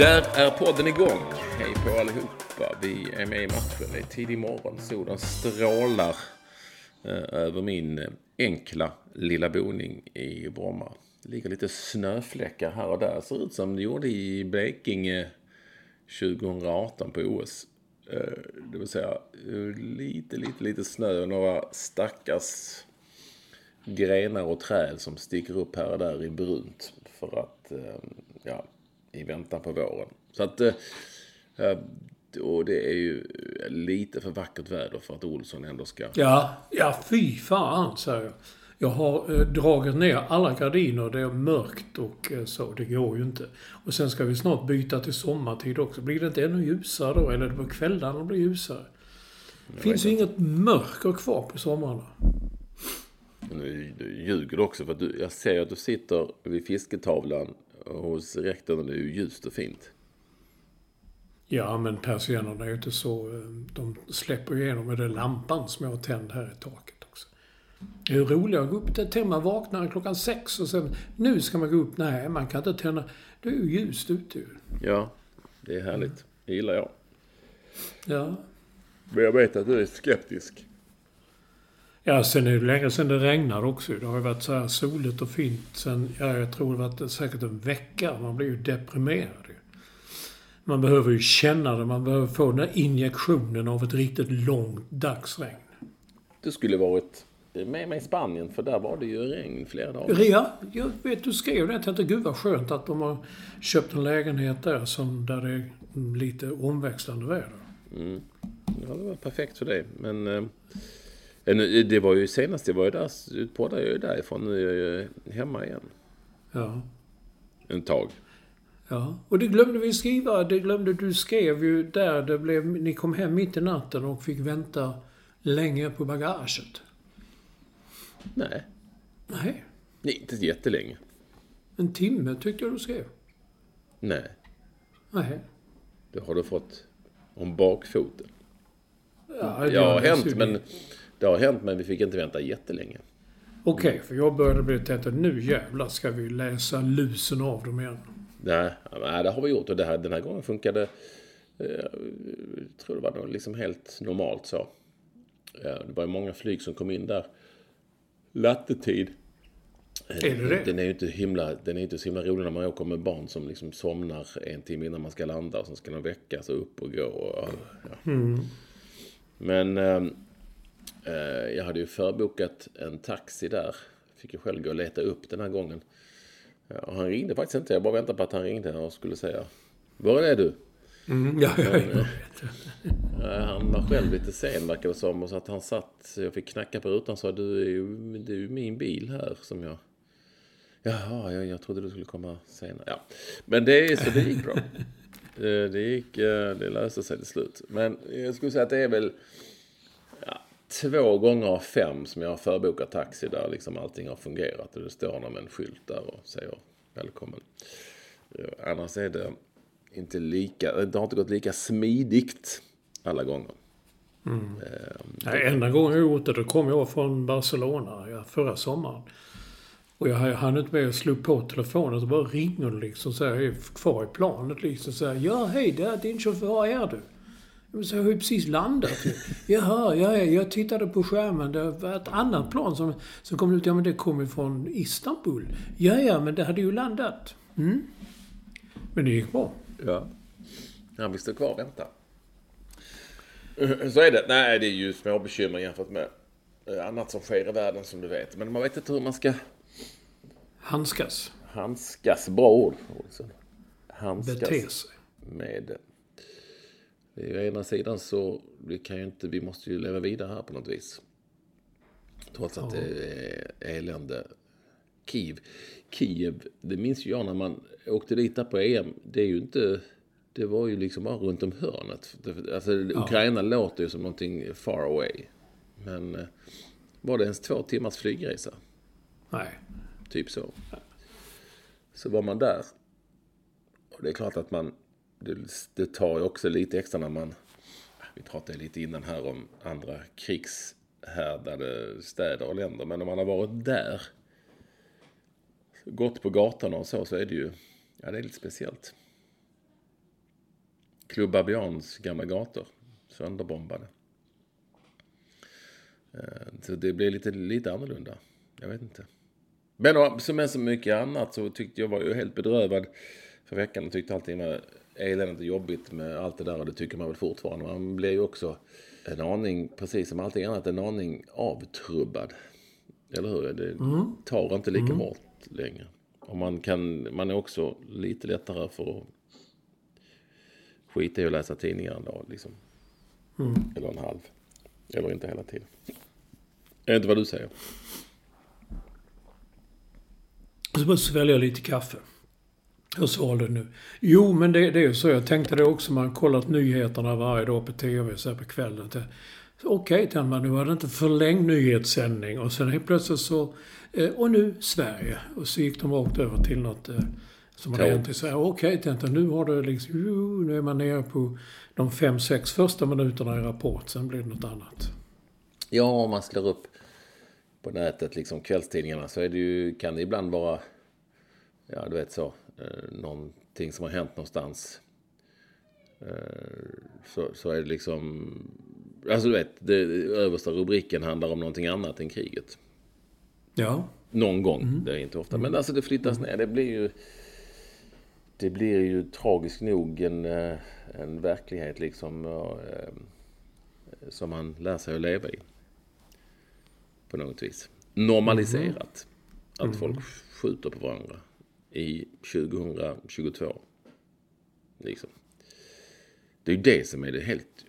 Där är podden igång. Hej på allihopa. Vi är med i matchen. Det är tidig morgon. Solen strålar eh, över min eh, enkla lilla boning i Bromma. Det ligger lite snöfläckar här och där. Ser ut som det gjorde i Blekinge 2018 på OS. Eh, det vill säga lite, lite, lite snö och några stackars grenar och träd som sticker upp här och där i brunt. För att, eh, ja, i väntan på våren. Så att, eh, eh, och det är ju lite för vackert väder för att Olsson ändå ska... Ja, ja fy fan säger jag. Jag har eh, dragit ner alla gardiner. Det är mörkt och eh, så. Det går ju inte. Och sen ska vi snart byta till sommartid också. Blir det inte ännu ljusare då? Eller på kvällarna blir det ljusare? Det finns ju inget mörker kvar på somrarna. Nu ljuger du också för att du, jag ser att du sitter vid fisketavlan hos rektorn och det är ju ljust och fint. Ja, men persiennerna är ju inte så... eh, De släpper ju igenom med den lampan som jag har tänd här i taket också. Det är ju roligare att gå upp till man vaknar klockan sex och sen... Nu ska man gå upp. Nej, man kan inte tända... Det är ju ljust ute ju. Ja, det är härligt. Det gillar jag. Ja. Men jag vet att du är skeptisk. Ja, sen är det länge sedan det regnade också. Det har ju varit så här soligt och fint sen, ja, jag tror det varit säkert en vecka. Man blir ju deprimerad. Man behöver ju känna det. Man behöver få den där injektionen av ett riktigt långt dagsregn. Du skulle varit med mig i Spanien för där var det ju regn flera dagar. Ja, jag vet du skrev det. Jag tänkte gud vad skönt att de har köpt en lägenhet där som, där det är lite omväxlande väder. Mm. Ja, det var perfekt för dig. Men eh, det var ju senast jag var ju där, poddade jag ju därifrån. Nu är jag ju hemma igen. Ja. En tag. Ja, och det glömde vi skriva. Det glömde du skrev ju där. Det blev, ni kom hem mitt i natten och fick vänta länge på bagaget. Nej, Nej, nej inte jättelänge. en timme tyckte jag du skrev. Nej, Nej. det har du fått om bakfoten. Ja, Det har det hänt, är men det har hänt, men vi fick inte vänta jättelänge. Okej, för jag började bli att nu jävlar ska vi läsa lusen av dem igen. Nej, nej, det har vi gjort och det här, den här gången funkade eh, jag tror det var liksom helt normalt så. Ja, det var ju många flyg som kom in där. Lattetid. Är det det? Den är ju inte himla, den är inte så himla rolig när man åker med barn som liksom somnar en timme innan man ska landa och sen ska de väckas och upp och gå. Och, ja. Men eh, eh, jag hade ju förbokat en taxi där. Fick ju själv gå och leta upp den här gången. Ja, och han ringde faktiskt inte. Jag bara väntade på att han ringde och skulle säga Var är du? Mm, ja, ja, ja. Eh, Han var själv lite sen verkar det som. Och så att han satt, jag fick knacka på rutan och sa du är ju, det är ju min bil här som jag... Jaha, jag, jag trodde du skulle komma senare. Ja. Men det, så det gick bra. Eh, Det gick, eh, det löste sig till slut. Men jag skulle säga att det är väl två gånger av fem som jag har förbokat taxi där liksom allting har fungerat. Och det står någon med en skylt där och säger välkommen. Eh, Annars är det inte lika, det har inte gått lika smidigt alla gånger. Mm. Nej, enda gången jag gjort det, då kom jag från Barcelona förra sommaren. Och jag hann inte med att slå på telefonen. Så bara ringer det liksom så här, jag är kvar i planet liksom så här, Ja, hej, det är din chaufför. Är du? Så jag har ju precis landat. Jaha, ja, ja, jag tittade på skärmen. Det var ett annat plan som, som kom ut. Ja, men det kom ju från Istanbul. Ja, ja, men det hade ju landat. Mm. Men det gick bra. Ja. Han vill stå kvar och vänta. Så är det. Nej, det är ju små bekymmer jämfört med eh, annat som sker i världen som du vet. Men man vet inte hur man ska Handskas. handskas. Bra ord. Handskas Bete sig. med Å ena sidan så vi kan ju inte, vi måste ju leva vidare här på något vis. Trots att det är elände. Kiev. Kiev, det minns ju jag när man åkte dit där på EM. Det är ju inte, det var ju liksom bara runt om hörnet. Alltså Ukraina låter ju som någonting far away. Men eh, var det ens två timmars flygresa? Nej. Typ så. Så var man där. Och det är klart att man... Det, det tar ju också lite extra när man... Vi pratade lite innan här om andra krigshärdade städer och länder. Men om man har varit där. Gått på gatorna och så, så är det ju... Ja, det är lite speciellt. Club gamla gator. Sönderbombade. Eh, så det blir lite, lite annorlunda. Jag vet inte. Men som med så mycket annat så tyckte jag var ju helt bedrövad för veckan och tyckte allting var eländigt och jobbigt med allt det där och det tycker man väl fortfarande. Man blir ju också en aning, precis som allting annat, en aning avtrubbad. Eller hur? Det tar inte lika hårt längre. Och man, kan, man är också lite lättare för att skita i att läsa tidningar en dag. Liksom. Eller en halv. Eller inte hela tiden. Är det inte vad du säger? Och så bara svälja lite kaffe. Jag svalde nu. Jo, men det, det är ju så. Jag tänkte det också. Man har kollat nyheterna varje dag på TV så på kvällen. Okej, tänkte man. Nu var det inte förlängd nyhetssändning. Och sen helt plötsligt så... Eh, och nu Sverige. Och så gick de rakt över till något eh, som hade hänt i Sverige. Okej, tänkte jag. Nu har det liksom... Jo, nu är man nere på de fem, sex första minuterna i Rapport. Sen blir det något annat. Ja, om man slår upp på nätet, liksom kvällstidningarna, så är det ju, kan det ibland vara, ja du vet så, eh, någonting som har hänt någonstans. Eh, så, så är det liksom, alltså du vet, det, översta rubriken handlar om någonting annat än kriget. Ja. Någon gång, det är inte ofta. Men alltså det flyttas ner, det blir ju, det blir ju tragiskt nog en, eh, en verklighet liksom, ja, eh, som man lär sig att leva i på något vis. Normaliserat. Att folk skjuter på varandra i 2022. Liksom. Det är ju det som är det helt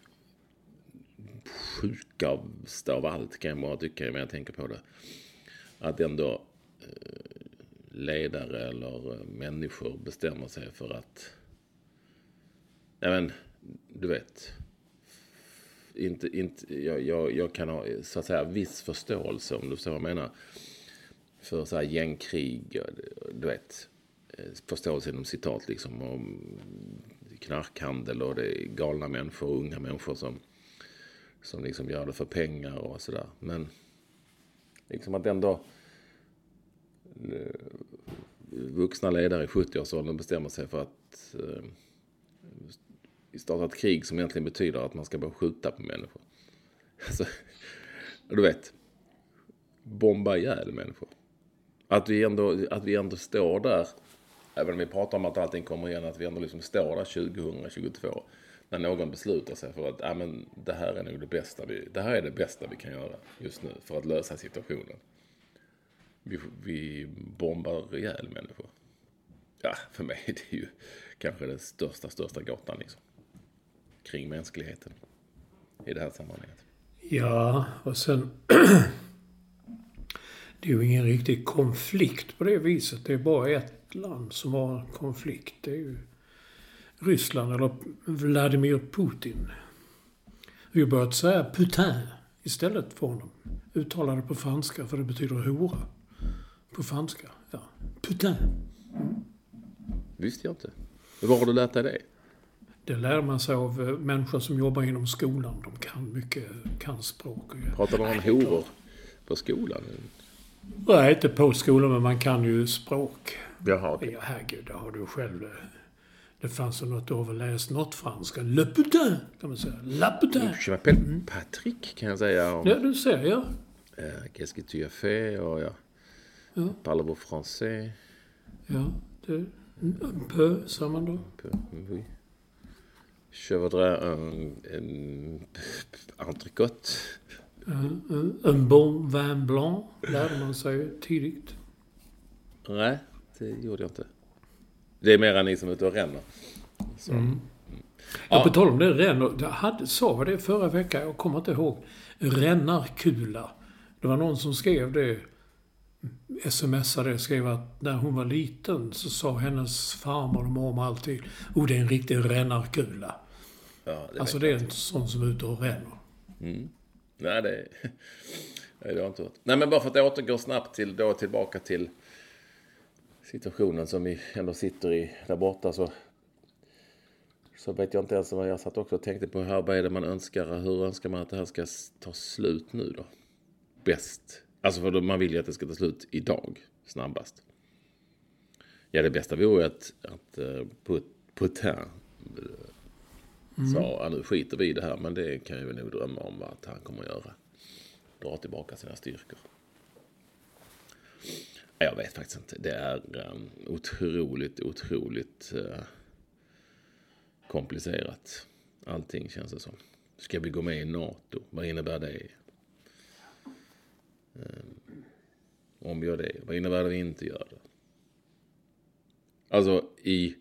sjukaste av allt kan jag bara tycka när jag tänker på det. Att ändå eh, ledare eller eh, människor bestämmer sig för att, Nej men, du vet, inte, inte, jag, jag, jag kan ha så att säga viss förståelse om du förstår vad jag menar. För så här gängkrig, eh, du vet. Eh, Förståelse inom citat liksom. Om knarkhandel och det är galna människor, och unga människor som, som liksom gör det för pengar och sådär. Men liksom att ändå eh, vuxna ledare i 70-årsåldern bestämmer sig för att eh, starta ett krig som egentligen betyder att man ska börja skjuta på människor. Alltså, du vet, bomba ihjäl människor. Att vi, ändå, att vi ändå står där, även om vi pratar om att allting kommer igen, att vi ändå liksom står där 2022. När någon beslutar sig för att ja, men det här är nog det bästa vi, det här är det bästa vi kan göra just nu för att lösa situationen. Vi, vi bombar ihjäl människor. Ja, för mig är det ju kanske den största, största gåtan liksom. Kring mänskligheten. I det här sammanhanget. Ja, och sen... det är ju ingen riktig konflikt på det viset. Det är bara ett land som har en konflikt. Det är ju Ryssland, eller Vladimir Putin. Vi har börjat säga Putin istället för honom. Uttala det på franska, för det betyder hora. På franska. Ja. Putin. Visste jag inte. Var har du lärt dig det? Det lär man sig av eh, människor som jobbar inom skolan. De kan mycket, kan språk. Pratar de om horor på skolan? Nej, inte på skolan, men man kan ju språk. Jaha. Ja, herregud, det har du själv. eh, Det fanns ju något, du har väl läst något franska? Le putain, kan man säga. La putain. Je m'appelle Patrick kan jag säga. Om, Ja, du ser, ja. eh, Qu'est-ce que tu as fait? Och ja. Parlez-vous français? Ja, det... Un peu, sa man då. Peu, Oui. Je voudrais un, en entrecote. Un, un, un bon vin blanc, lärde man sig tidigt. Nej, det gjorde jag inte. Det är mera ni som är ute och ränner. Så. Ja. På tal om det, ränner. Jag hade, sa vi det förra veckan? Jag kommer inte ihåg. Rännarkula. Det var någon som skrev det. Smsade, skrev att när hon var liten så sa hennes farmor och mormor alltid Oh, det är en riktig rännarkula. Ja, det Alltså det är en sån som är ute och ränner. Nej, det, det har jag inte hört. Nej, men bara för att återgå snabbt till, då tillbaka till situationen som vi ändå sitter i där borta så, så vet jag inte ens vad jag satt också och tänkte på här, vad är det man önskar, hur önskar man att det här ska ta slut nu då? Bäst. Alltså för man vill ju att det ska ta slut idag, snabbast. Ja, det bästa vore att, att uh, put, Putin sa ja, nu skiter vi i det här, men det kan jag väl nog drömma om att han kommer att göra. Dra tillbaka sina styrkor. Jag vet faktiskt inte. Det är um, otroligt, otroligt uh, komplicerat. Allting känns det som. Ska vi gå med i NATO? Vad innebär det? Um, om vi gör det, vad innebär det att vi inte gör det? Alltså i,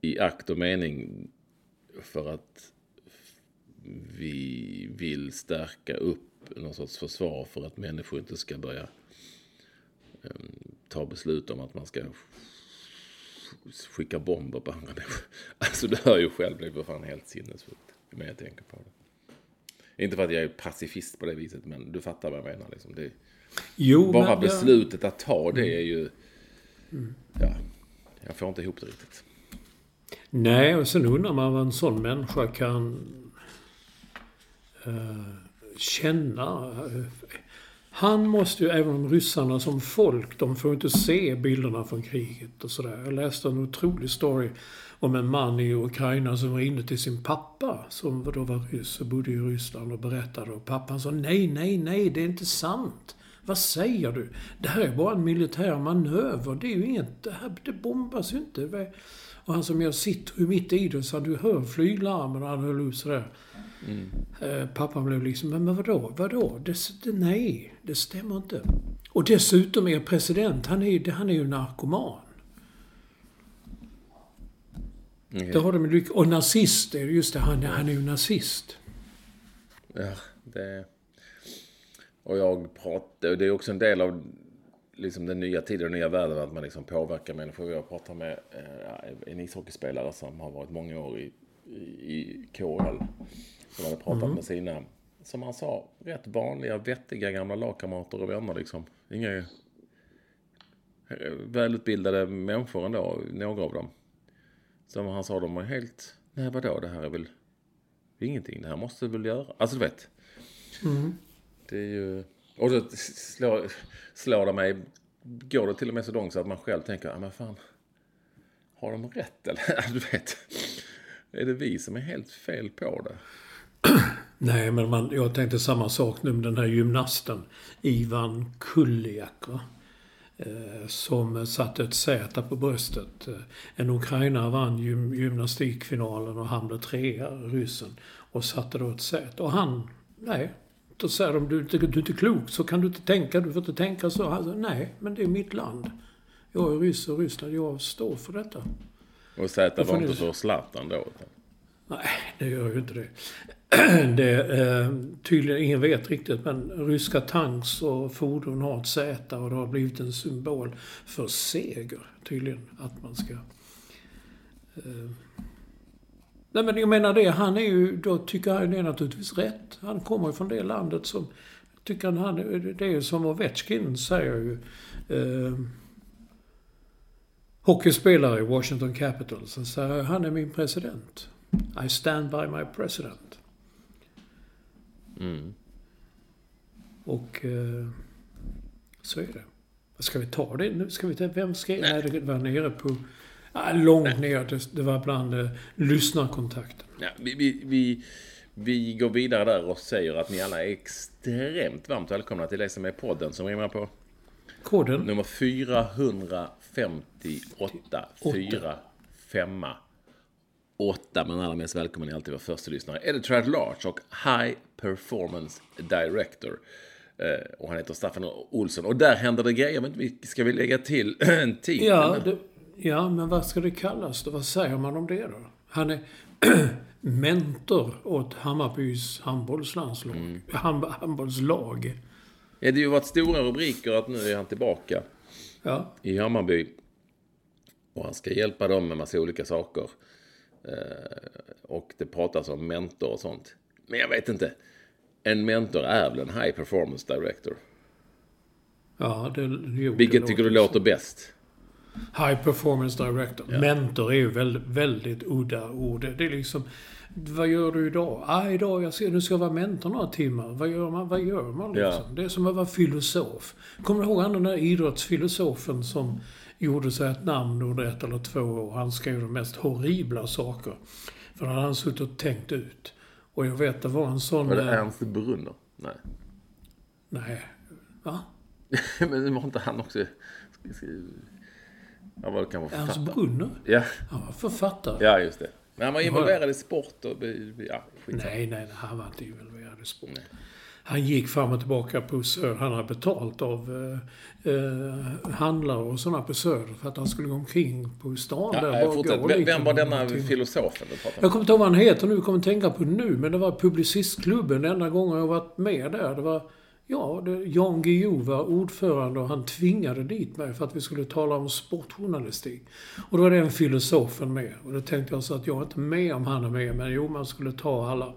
i akt och mening för att vi vill stärka upp någon sorts försvar för att människor inte ska börja eh, ta beslut om att man ska skicka bomber på andra människor. Alltså du hör ju själv, det är för fan helt sinnessjukt. ju mer jag tänker på det. Inte för att jag är pacifist på det viset, men du fattar vad jag menar. Liksom. Det, Jo, bara men, beslutet att ta det är ju... Ja, jag får inte ihop det riktigt. Nej, och sen undrar man vad en sån människa kan eh, känna. Han måste ju, även om ryssarna som folk, de får inte se bilderna från kriget och sådär. Jag läste en otrolig story om en man i Ukraina som var inne till sin pappa, som då var ryss och bodde i Ryssland och berättade. Och pappan sa nej, nej, nej, det är inte sant. Vad säger du? Det här är bara en militär manöver. Det är ju inget... Det, här, det bombas ju inte. Och han som jag sitter mitt i det så du hör flyglarmen och han höll ut sådär. Eh, pappan blev liksom, men, men vadå, vadå? Det, det, nej, det stämmer inte. Och dessutom är president, han är, han är ju narkoman. Det har de ju lyck- Och nazist, är det, just det, han, han är ju nazist. Ja, det... Och jag pratar, och det är också en del av liksom den nya tiden, den nya världen, att man liksom påverkar människor. Jag pratar med eh, en ishockeyspelare som har varit många år i, i, KHL. Som hade pratat med sina, som han sa, rätt vanliga, vettiga gamla lagkamrater och vänner liksom. Inga eh, välutbildade människor ändå, några av dem. Som han sa, de var helt, nej vadå, det här är väl ingenting, det här måste du väl göra. Alltså du vet. Det är ju... Och då slår, slår det mig, går det till och med så långt så att man själv tänker, ja men fan, har de rätt eller? Du vet, är det vi som är helt fel på det? Nej, men man, jag tänkte samma sak nu med den här gymnasten. Ivan Kuliak, va? Eh, som satte ett Z på bröstet. Eh, en ukrainare vann gym, gymnastikfinalen och han blev trea, ryssen. Och satte då ett Z. Och han, nej. Då säger de, du, du, du är inte klok, så kan du inte tänka, du får inte tänka så. Han sa, nej, men det är mitt land. Jag är ryss och Ryssland, jag står för detta. Och får var inte för Zlatan då. utan- Nej, det gör ju inte det. det eh, tydligen, ingen vet riktigt, men ryska tanks och fordon har ett Z och det har blivit en symbol för seger, tydligen. Att man ska... Eh, nej, men jag menar det, han är ju, då tycker han det är naturligtvis rätt. Han kommer ju från det landet som... Tycker han, han det är ju som Ovechkin säger ju. Eh, hockeyspelare i Washington Capitals. Så säger han är min president. I stand by my president. Mm. Och eh, så är det. Ska vi ta det nu? Ska vi ta, vem skrev? Nej, det var nere på... Långt ner. Det, var bland eh, lyssnarkontakten. Ja, vi, vi, vi, vi går vidare där och säger att ni alla är extremt varmt välkomna till det som är podden som rimmar på Koden? nummer 458 4 5 8 men allra mest välkommen är alltid vår första lyssnare. Editor at Large och High Performance Director. Eh, och han heter Staffan Olsson. Och där händer det grejer. Men vi- ska vi lägga till en titel? Ja, det, ja, men vad ska det kallas då? Vad säger man om det då? Han är mentor åt Hammarbys handbollslandslag. Mm. Hand, handbollslag. Ja, det har ju varit stora rubriker att nu är han tillbaka Ja. i Hammarby. Och han ska hjälpa dem med massa olika saker. Eh, och det pratas om mentor och sånt. Men jag vet inte. En mentor är väl en high performance director? Ja, det, jo, Vilket det tycker du så. låter bäst? High performance director. Mentor är ju väldigt, väldigt udda ord. Det är liksom... Vad gör du idag? Ah, idag jag ska, nu ska jag vara mentor några timmar. Vad gör man? Vad gör man liksom? Ja. Det är som att vara filosof. Kommer du ihåg han den där idrottsfilosofen som gjorde sig ett namn under ett eller två år? Han skrev de mest horribla saker. För han hade suttit och tänkt ut. Och jag vet, det var en sån... Var det eh, Ernst Brunner? Nej. Nej. Va? Men var inte han också... Han var kanske Ernst författare. Brunner? Ja, Han var författare. ja, just det. Men han var involverad i sport och... Ja, skit. Nej, nej, nej, han var inte involverad i sport. Han gick fram och tillbaka på Söder. Han hade betalt av eh, eh, handlare och sådana på Söder för att han skulle gå omkring på stan Ja, där. jag gå Vem, vem var denna filosofen du pratar om? Jag kommer inte ihåg vad han heter nu, kommer tänka på nu, men det var Publicistklubben den enda gången jag varit med där. Det var, ja, det, Jan Guillou var ordförande och han tvingade dit mig för att vi skulle tala om sportjournalistik. Och då var den filosofen med. Och då tänkte jag så att jag är inte med om han är med, men jo, man skulle ta alla.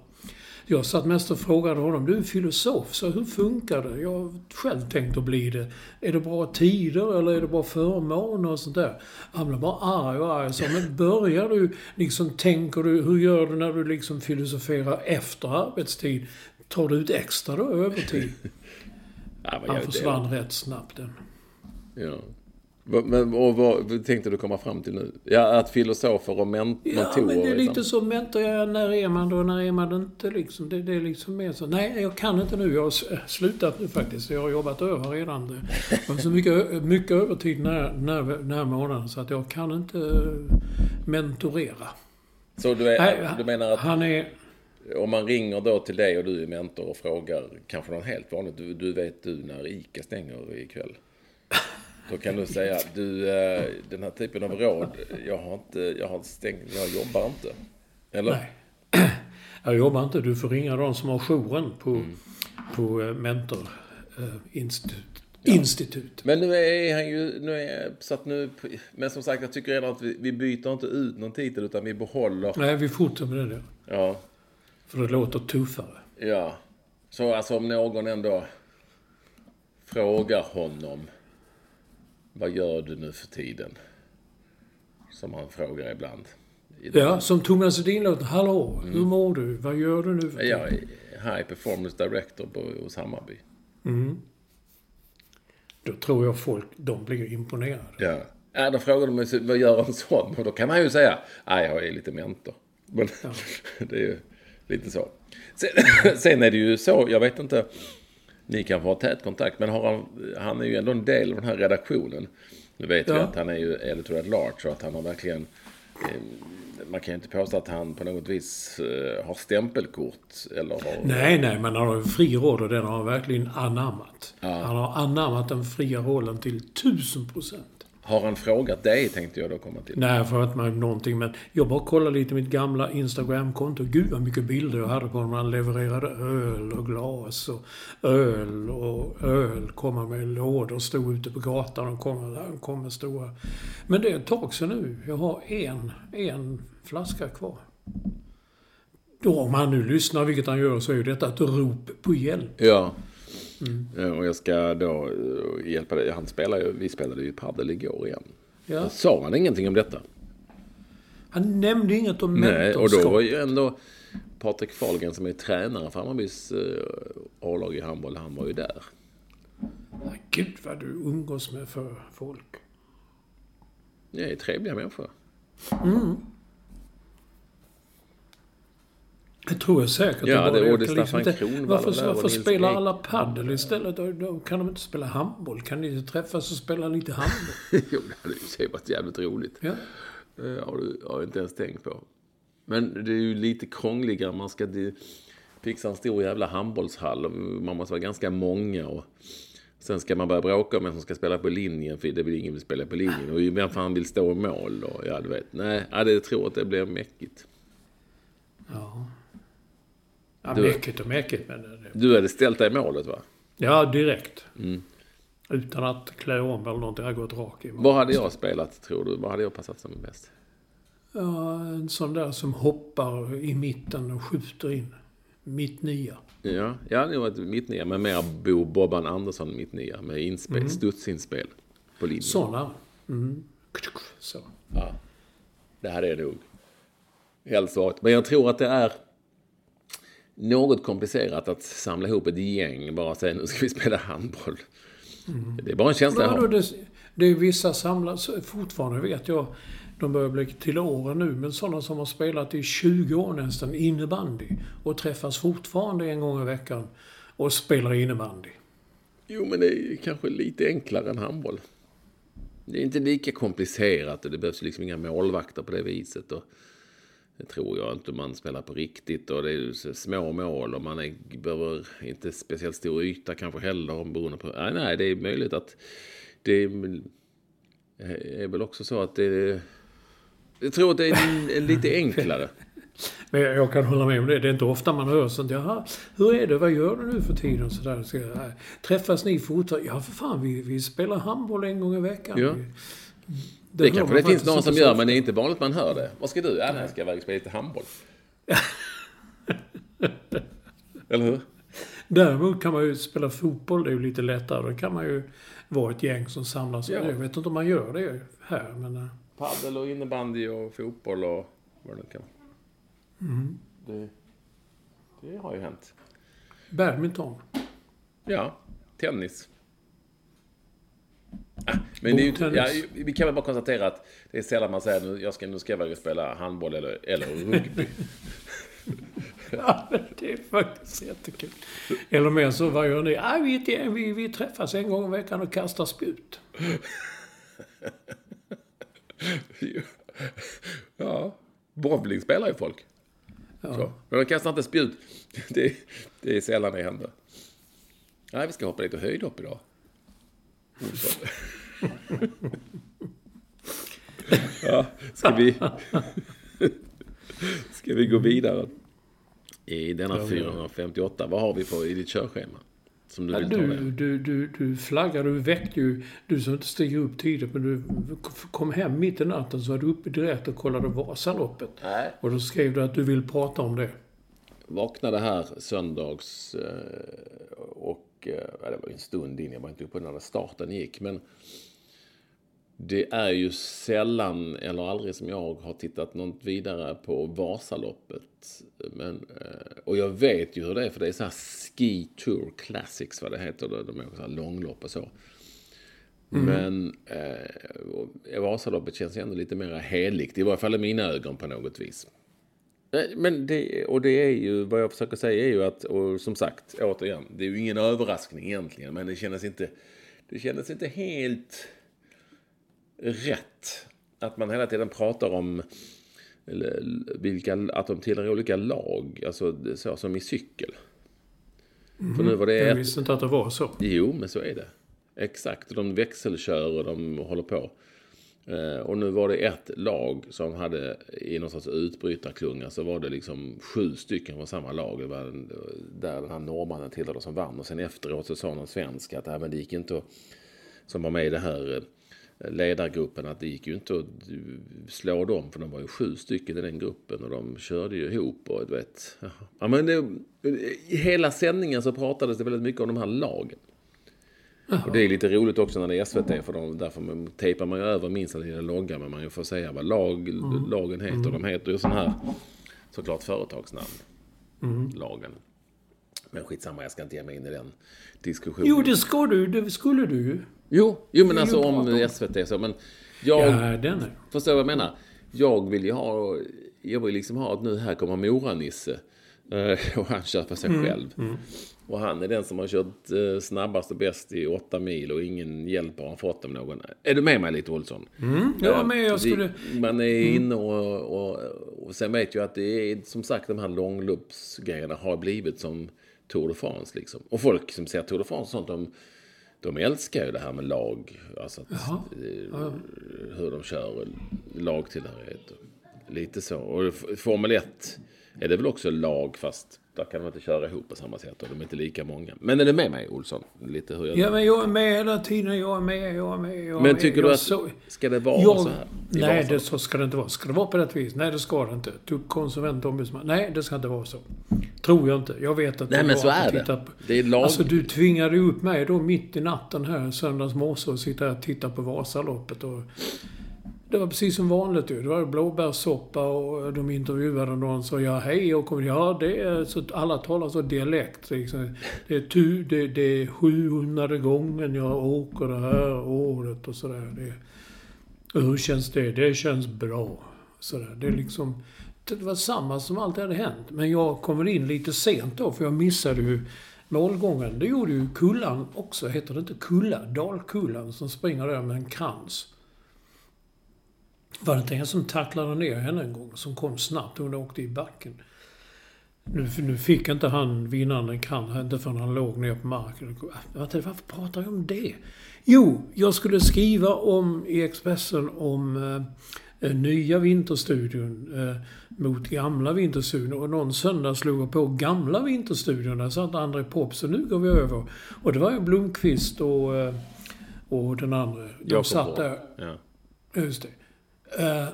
Jag satt mest och frågade honom, du är filosof, så hur funkar det? Jag har själv tänkt att bli det. Är det bra tider eller är det bra förmåner och sånt där? Han blev bara arg och arg. Så, men börjar du, liksom tänker du, hur gör du när du liksom filosoferar efter arbetstid? Tar du ut extra då, övertid? Ja, Han försvann rätt snabbt den. Ja. Men, och vad tänkte du komma fram till nu? Ja, att filosofer och men, Ja, mentorer... men det är liksom. lite så mentor. Ja, när är man då? När är man inte liksom? Det, det är liksom mer så. Nej, jag kan inte nu. Jag har slutat nu faktiskt. Jag har jobbat över redan. Det var så mycket, mycket övertid den här, den här, den här månaden så att jag kan inte eh, mentorera. Så du, är, Nej, du menar att Han är... om man ringer då till dig och du är mentor och frågar kanske någon helt vanligt. Du, du vet du när ICA stänger ikväll. Då kan du säga du, eh, den här typen av råd, jag har inte, jag har stängt, jag jobbar inte. Eller? Nej. Jag jobbar inte. Du får ringa de som har jouren på, Mm. på eh, mentorinstitut. Institut. Men nu är han ju, nu är, så att nu, men som sagt jag tycker redan att vi, vi byter inte ut någon titel utan vi behåller, Nej, vi fortsätter med det ja, För det låter tuffare. ja. Så alltså om någon ändå frågar honom, vad gör du nu för tiden? Som han frågar ibland. Ja, som Thomas Edin låter. Hallå, hur mår du? Vad gör du nu för Mm. Jag tiden? är High Performance Director på, hos Hammarby. Då tror jag folk, de blir imponerade. Ja. Ja, då frågar de mig, vad gör en sån? Och då kan man ju säga, nej, jag är lite mentor. Men det är ju lite så. Sen, sen är det ju så, jag vet inte, ni kanske har tät kontakt, men han, han är ju ändå en del av den här redaktionen. Nu vet vi Ja. att han är ju editor at large och att han har verkligen eh, man kan ju inte påstå att han på något vis eh, har stämpelkort eller har... Nej, nej, men han har en fri roll och den har han verkligen anammat. Han har anammat den fria rollen till tusen procent. Har han frågat dig, tänkte jag då komma till. Nej, för att man någonting, men jag bara kollade lite mitt gamla Instagram-konto. Gud vad mycket bilder jag hade på när man levererade öl och glas och öl och öl. Komma med lådor, stod ute på gatan och kom, han kom med stora... Men det är ett tag sedan nu. Jag har en, en flaska kvar. Då om han nu lyssnar, vilket han gör, så är ju detta ett rop på hjälp. Ja. Ja, Och jag ska då eh, hjälpa dig. Han spelar ju, vi spelade ju padel igår igen. Ja. Sa han ingenting om detta? Han nämnde inget om Nej, och då var ju ändå Patrik Fahlgren som är tränare för Hammarbys eh, A-lag i handboll, han var ju där. Gud vad du umgås med för folk. Det är trevliga människor. Det tror jag säkert. Ja, det- det kan Staffan inte- Kronwall Varför, varför spelar alla paddel istället? Då, då kan de inte spela handboll. Kan ni inte träffas och spela lite handboll? jo, det hade ju varit jävligt roligt. Ja. Det har du har inte ens tänkt på. Men det är ju lite krångligare. Man ska fixa en stor jävla handbollshall. Man måste vara ganska många. Och sen ska man börja bråka om vem som ska spela på linjen. För det vill ingen vill spela på linjen. Och vem fan vill stå i mål. Och, ja, du vet. Nej, det tror jag att det blir mäckigt. Ja. Ja, Du- mäckigt och mäckigt, men... det- Du hade ställt dig i målet va? Ja, direkt. Mm. Utan att klä om eller någonting. Jag har gått rak i Vad hade jag spelat tror du? Vad hade jag passat som bäst? Ja, en sån där som hoppar i mitten och skjuter in. Mitt nia. Ja, jag hade nog varit mitt nia. Men mer Bo Bobban Andersson mitt nia. Med inspel, Mm. studsinspel på linjen. Såna. Mm. Så. Ja, det hade jag nog helst varit. Men jag tror att det är något komplicerat att samla ihop ett gäng bara och säga nu ska vi spela handboll. Det är bara en känsla jag har. det, det är vissa samlas fortfarande vet jag. De börjar bli till åren nu, men sådana som har spelat i 20 år nästan innebandy och träffas fortfarande en gång i veckan och spelar innebandy. Jo, men det är kanske lite enklare än handboll. Det är inte lika komplicerat och det behövs liksom inga målvakter på det viset. Och det tror jag inte man spelar på riktigt och det är små mål och man är, behöver inte speciellt stor yta kanske heller om beroende på... Nej, nej, det är möjligt att det är, är väl också så att det. Jag tror att det är lite enklare. Men jag, kan hålla med om det. Det är inte ofta man hör sånt. Jaha, hur är det? Vad gör du nu för tiden? Så där. Så, äh, träffas ni fortfarande? Ja, för fan, vi, vi spelar handboll en gång i veckan. Ja. Det, kanske det finns någon som gör, men det är inte vanligt man hör det. Vad ska du? Ja, jag ska iväg och spela lite handboll. Eller hur? Däremot kan man ju spela fotboll, det är ju lite lättare. Då kan man ju vara ett gäng som samlas. Ja. Jag vet inte om man gör det här, men... äh, Paddel och innebandy och fotboll och vad det nu kan det, det har ju hänt. Badminton. Ja, tennis. Men det är ju, ja, vi kan väl bara konstatera att det är sällan man säger nu, jag ska, nu ska jag och spela handboll eller, eller rugby. Ja, det är faktiskt jättekul. Eller mer så, vad gör ni? Ah, vi, vi, vi träffas en gång i veckan och kastar spjut. ja, bowling spelar ju folk. Så. Men de kastar inte spjut. Det, det är sällan det händer. Nej, vi ska hoppa lite höjdhopp idag. Ja, ska vi... ska vi gå vidare? I denna 458, vad har vi på i ditt körschema? Som du Ja, vill du, du, du, du flaggar, du väckte ju... Du som inte stiger upp tidigt, men du kom hem mitt i natten så var du uppe direkt och kollade Vasaloppet. Nej. Och då skrev du att du vill prata om det. vaknade här söndags eh, och eh, ja, det var en stund in, jag var inte uppe när starten gick. Men det är ju sällan eller aldrig som jag har tittat något vidare på Vasaloppet. Men, eh, och jag vet ju hur det är, för det är så här Ski Tour Classics, vad det heter. De är så här långlopp och så. Men eh, Vasaloppet känns ju ändå lite mer heligt, i varje fall i mina ögon på något vis. Nej, Men det, och det är ju, vad jag försöker säga är ju att, och som sagt, återigen, det är ju ingen överraskning egentligen, men det kändes inte, det kändes inte helt rätt. Att man hela tiden pratar om vilka, att de tillhör olika lag, alltså så som i cykel. För nu var det Jag ett, visste inte att det var så. Jo, men så är det. Exakt, de växelkör och de håller på. Eh, och nu var det ett lag som hade i någon sorts utbrytarklunga så var det liksom sju stycken från samma lag. Det var en- där den här norrmannen tillhörde som vann. Och sen efteråt så sa någon svensk att äh, men det gick inte att, som var med i det här eh, ledargruppen, att det gick ju inte att slå dem för de var ju sju stycken i den gruppen och de körde ju ihop och du vet. Ja, men det, I hela sändningen så pratades det väldigt mycket om de här lagen. Och det är lite roligt också när det är SVT för de, därför man, tejpar man ju över minsta lilla logga men man får säga vad lag, mm. lagen heter. Mm. De heter ju sån här såklart företagsnamn. Mm. Lagen. Men skitsamma, jag ska inte ge mig in i den diskussionen. Jo, det ska du. Det skulle du ju. Jo, jo men alltså om SVT så. Men jag... Ja, den är. Förstår vad jag menar? Jag vill ju ha... Jag vill liksom ha att nu här kommer Mora-Nisse. Eh, och han kör för sig mm. själv. Mm. Och han är den som har kört eh, snabbast och bäst i åtta mil och ingen hjälp har han fått av någon. Är du med mig lite Olsson? Mm, jag är med. Jag skulle... Man är mm. inne och, och, och sen vet jag att det är som sagt de här långloppsgrejerna har blivit som Tour de France liksom. Och folk som ser Tour de France och sånt, de, de älskar ju det här med lag. Alltså att. Ja. hur de kör lagtillhörighet. Lite så. Och Formel 1 är det väl också lag fast där kan de inte köra ihop på samma sätt och de är inte lika många. Men är du med mig Olsson? Lite hur jag... Ja, men jag är med hela tiden. Jag är med, jag är med, jag är Men med. tycker jag du att... Så... Ska det vara jag... så här? Nej, det så ska det inte vara. Ska det vara på rätt vis? Nej, det ska det inte. Typ konsumentombudsman. Nej, det ska inte vara så. Tror jag inte. Jag vet att... Nej, men så är det. På... Det är lag... Alltså, du tvingade upp mig då mitt i natten här, söndags morse, och sitta och titta på Vasaloppet och det var precis som vanligt ju. Det var blåbärssoppa och de intervjuade någon och sa ja hej och kom, ja det är så alla talar så dialekt. Liksom. Det, är tu, det, det är 700 gången jag åker det här året och sådär. hur känns det? Det känns bra. Sådär. Det är liksom... Det var samma som alltid hade hänt. Men jag kommer in lite sent då för jag missade ju målgången. Det gjorde ju Kullan också. Heter det inte Kulla? Dalkullan som springer där med en krans. Var det inte en som tacklade ner henne en gång? Som kom snabbt. Hon åkte i backen. Nu, nu fick inte han vinnaren en krans, inte förrän han låg ner på marken. Varför pratar jag om det? Jo, jag skulle skriva om i Expressen om eh, nya Vinterstudion eh, mot gamla Vinterstudion. Och någon söndag slog jag på gamla Vinterstudion. Där satt André Pop, så nu går vi över. Och det var ju Blomqvist och, eh, och den andra. De Jakob satt där. Ja. Just det. Eh,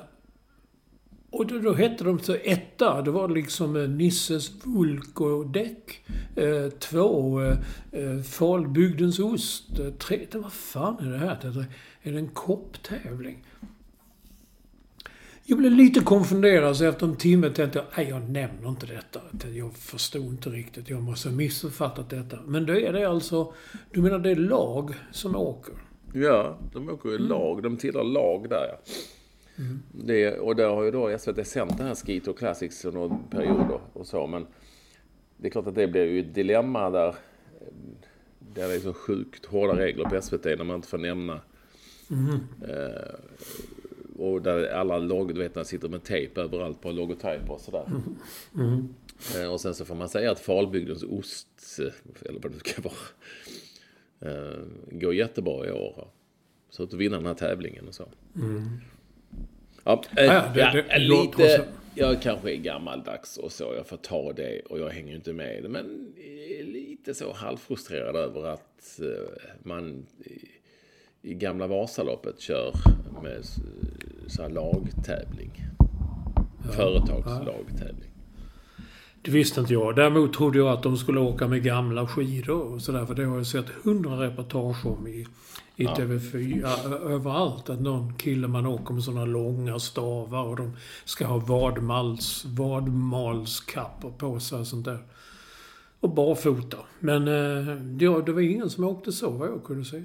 och då, då, hette de så etta, det var liksom eh, Nisses Vulk och däck. Eh, två, eh, eh Falbygdens ost. Eh, tre, det, vad fan är det här? Det, är det en kopptävling? Jag blev lite konfunderad, så efter en timme tänkte jag, nej jag nämner inte detta. Jag förstod inte riktigt, jag måste ha missuppfattat detta. Men då är det alltså, du menar det är lag som åker? Ja, de åker i lag. De tillhör lag där ja. Mm. Det, och där har ju då SVT sänt den här Skito Classics under någon period och, så. Men det är klart att det blir ju ett dilemma där. Där det är så sjukt hårda regler på SVT när man inte får nämna. Mm. Eh, och där alla logotyper sitter med tejp överallt på logotyper och sådär. Mm. Mm. Eh, och sen så får man säga att Falbygdens ost, eller vad det ska vara, eh, går jättebra i år. Så att vinna den här tävlingen och så. Mm. Ja, äh, ja, det, det, ja lite... Jag kanske är gammaldags och så, jag får ta det och jag hänger inte med det. Men lite så halvfrustrerad över att eh, man i gamla Vasaloppet kör med så här lagtävling. Ja, Företagslagtävling. Det visste inte jag. Däremot trodde jag att de skulle åka med gamla skidor och sådär. För det har jag sett hundra reportage om i i ja. TV4 överallt. Att någon kille man åker med sådana långa stavar och de ska ha vadmals, vadmalskappor på sig och sånt där. Och barfota. Men eh, ja, det var ingen som åkte så vad jag kunde säga.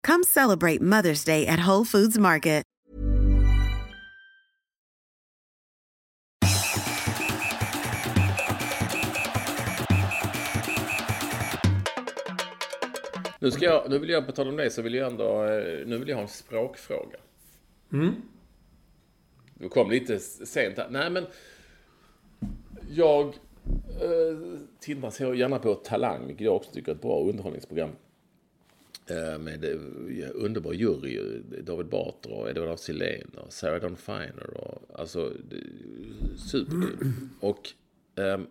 Come celebrate Mother's Day at Whole Foods Market. Nu, ska jag, nu vill jag, på tal om det, så vill jag ändå, eh, nu vill jag ha en språkfråga. Mm. Du kom lite sent här. Nej, men jag eh, tittar så gärna på Talang, vilket jag också tycker är ett bra underhållningsprogram. Eh, med eh, underbar jury, David Batra och Edward af Sillén och Sarah Dawn Finer och alltså superkul. Och ehm,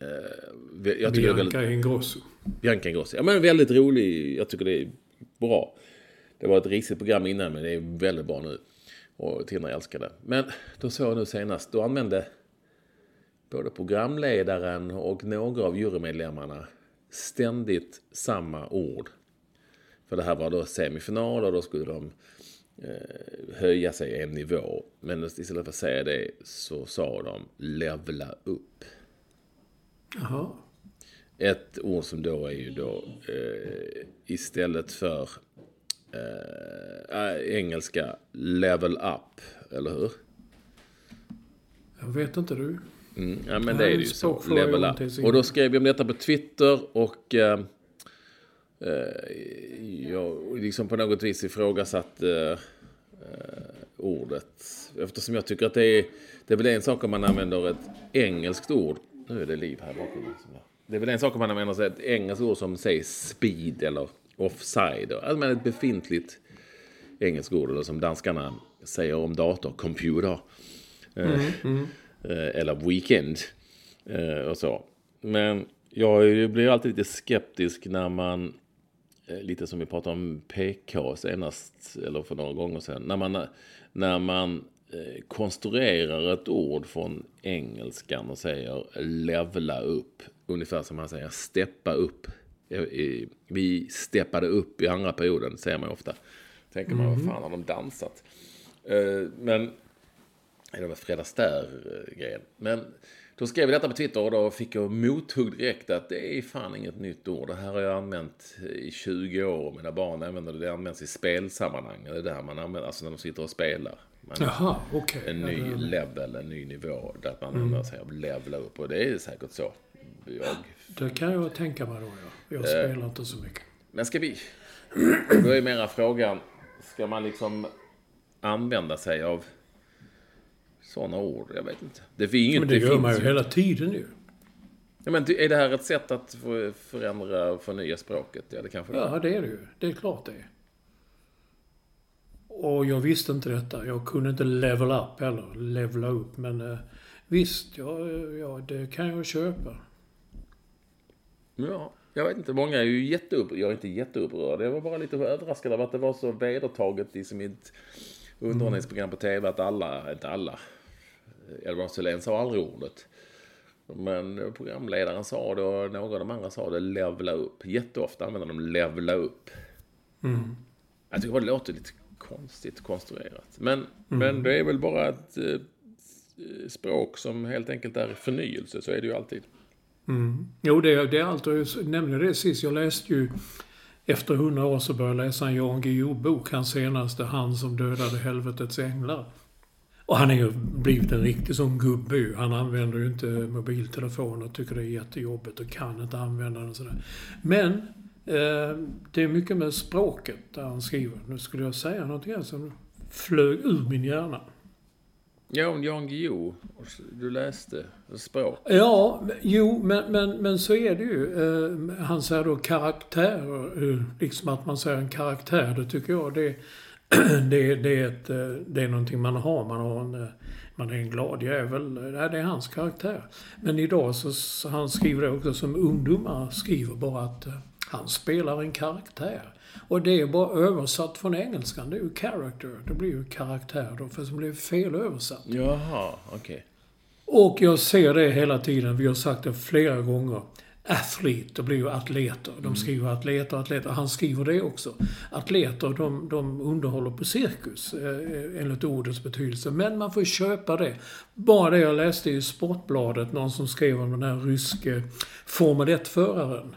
eh, jag tycker är väldigt... Bianca Ingrosso. Bianca Ingrosso. Ja, men väldigt rolig. Jag tycker det är bra. Det var ett risigt program innan, men det är väldigt bra nu. Och Tina älskar det. Men då såg jag nu senast, då använde både programledaren och några av jurymedlemmarna ständigt samma ord. För det här var då semifinal och då skulle de eh, höja sig en nivå. Men istället för att säga det så sa de levla upp. Jaha. Ett ord som då är ju då eh, istället för eh, engelska level up, eller hur? Jag vet inte du. Mm, ja, men Nej, det är det ju så. Level up. Och då skrev jag om detta på Twitter och eh, eh, jag liksom på något vis ifrågasatte eh, ordet. Eftersom jag tycker att det är, det är väl en sak om man använder ett engelskt ord. Nu är det liv här bakom. Det är väl en sak om man använder sig ett engelskt ord som säger speed eller offside. Alltså ett befintligt engelskt ord eller som danskarna säger om dator, computer. Eh, eh, eller weekend eh, och så. Men jag blir alltid lite skeptisk när man, eh, lite som vi pratade om PK senast, eller för några gånger sedan, när man, när man eh, konstruerar ett ord från engelskan och säger levla upp, ungefär som man säger steppa upp. Eh, eh, Vi steppade upp i andra perioden, säger man ofta. Tänker man, vad fan har de dansat? Eh, Men det var Fred Astaire-grejen. Men då skrev jag detta på Twitter och då fick jag mothugg direkt att det är fan inget nytt ord. Det här har jag använt i 20 år och mina barn använder det. Det används i spelsammanhang. Det är där man använder, alltså när de sitter och spelar. Man, Jaha, okej. en ny det- level, en ny nivå. Där man använder sig av levla upp. Och det är säkert så. Jag, Det kan jag tänka mig då, ja. Jag spelar inte så mycket. men ska vi... Då är mera frågan, ska man liksom använda sig av sådana ord? Jag vet inte. Det finns inget, Men det gör man ju hela tiden ju. Ja, men är det här ett sätt att förändra och förnya språket? Ja, det kanske det är. Ja, det är det ju. Det är klart det är. Och jag visste inte detta. Jag kunde inte level up heller. Levla upp. Men eh, visst, ja, ja, det kan jag köpa. Ja, jag vet inte. Många är ju jätteupp... Jag är inte jätteupprörd. Jag var bara lite överraskad av att det var så vedertaget i som ett underhållningsprogram på tv att alla, inte alla, Edward Sillén sa aldrig ordet. Men programledaren sa det och några av de andra sa det, levla upp. Jätteofta använder de levla upp. Jag tycker det låter lite konstigt konstruerat. Men, men det är väl bara ett eh, språk som helt enkelt är förnyelse, så är det ju alltid. Jo, det, det är allt. Jag nämnde det sist. Jag läste ju... Efter hundra år så började jag läsa en Jan Guillou-bok. Hans senaste, Han som dödade helvetets änglar. Och han är ju blivit en riktig sån gubbe ju. Han använder ju inte mobiltelefon och tycker det är jättejobbigt och kan inte använda den och sådär. Men eh, det är mycket med språket där han skriver. Nu skulle jag säga någonting här som flög ur min hjärna. Ja, om Jan Guillou. Du läste språk. Ja, jo, men, men, men så är det ju. Eh, han säger då karaktärer, eh, liksom att man säger en karaktär, det tycker jag det det, det, är ett, eh, det är någonting man har. Man, har en, eh, man är en glad jävel. Det är hans karaktär. Men idag så, han skriver det också som ungdomar skriver bara att uh, han spelar en karaktär. Och det är bara översatt från engelskan. Det är ju character. Det blir ju karaktär då, för det blev fel översatt. Jaha, okej. Okay. Och jag ser det hela tiden. Vi har sagt det flera gånger. Athlete, det blir ju atleter. De mm. skriver atleter, atleter. Han skriver det också. Atleter, de, de underhåller på cirkus, eh, enligt ordets betydelse. Men man får köpa det. Bara det jag läste i Sportbladet, någon som skrev om den här ryske Formel 1-föraren.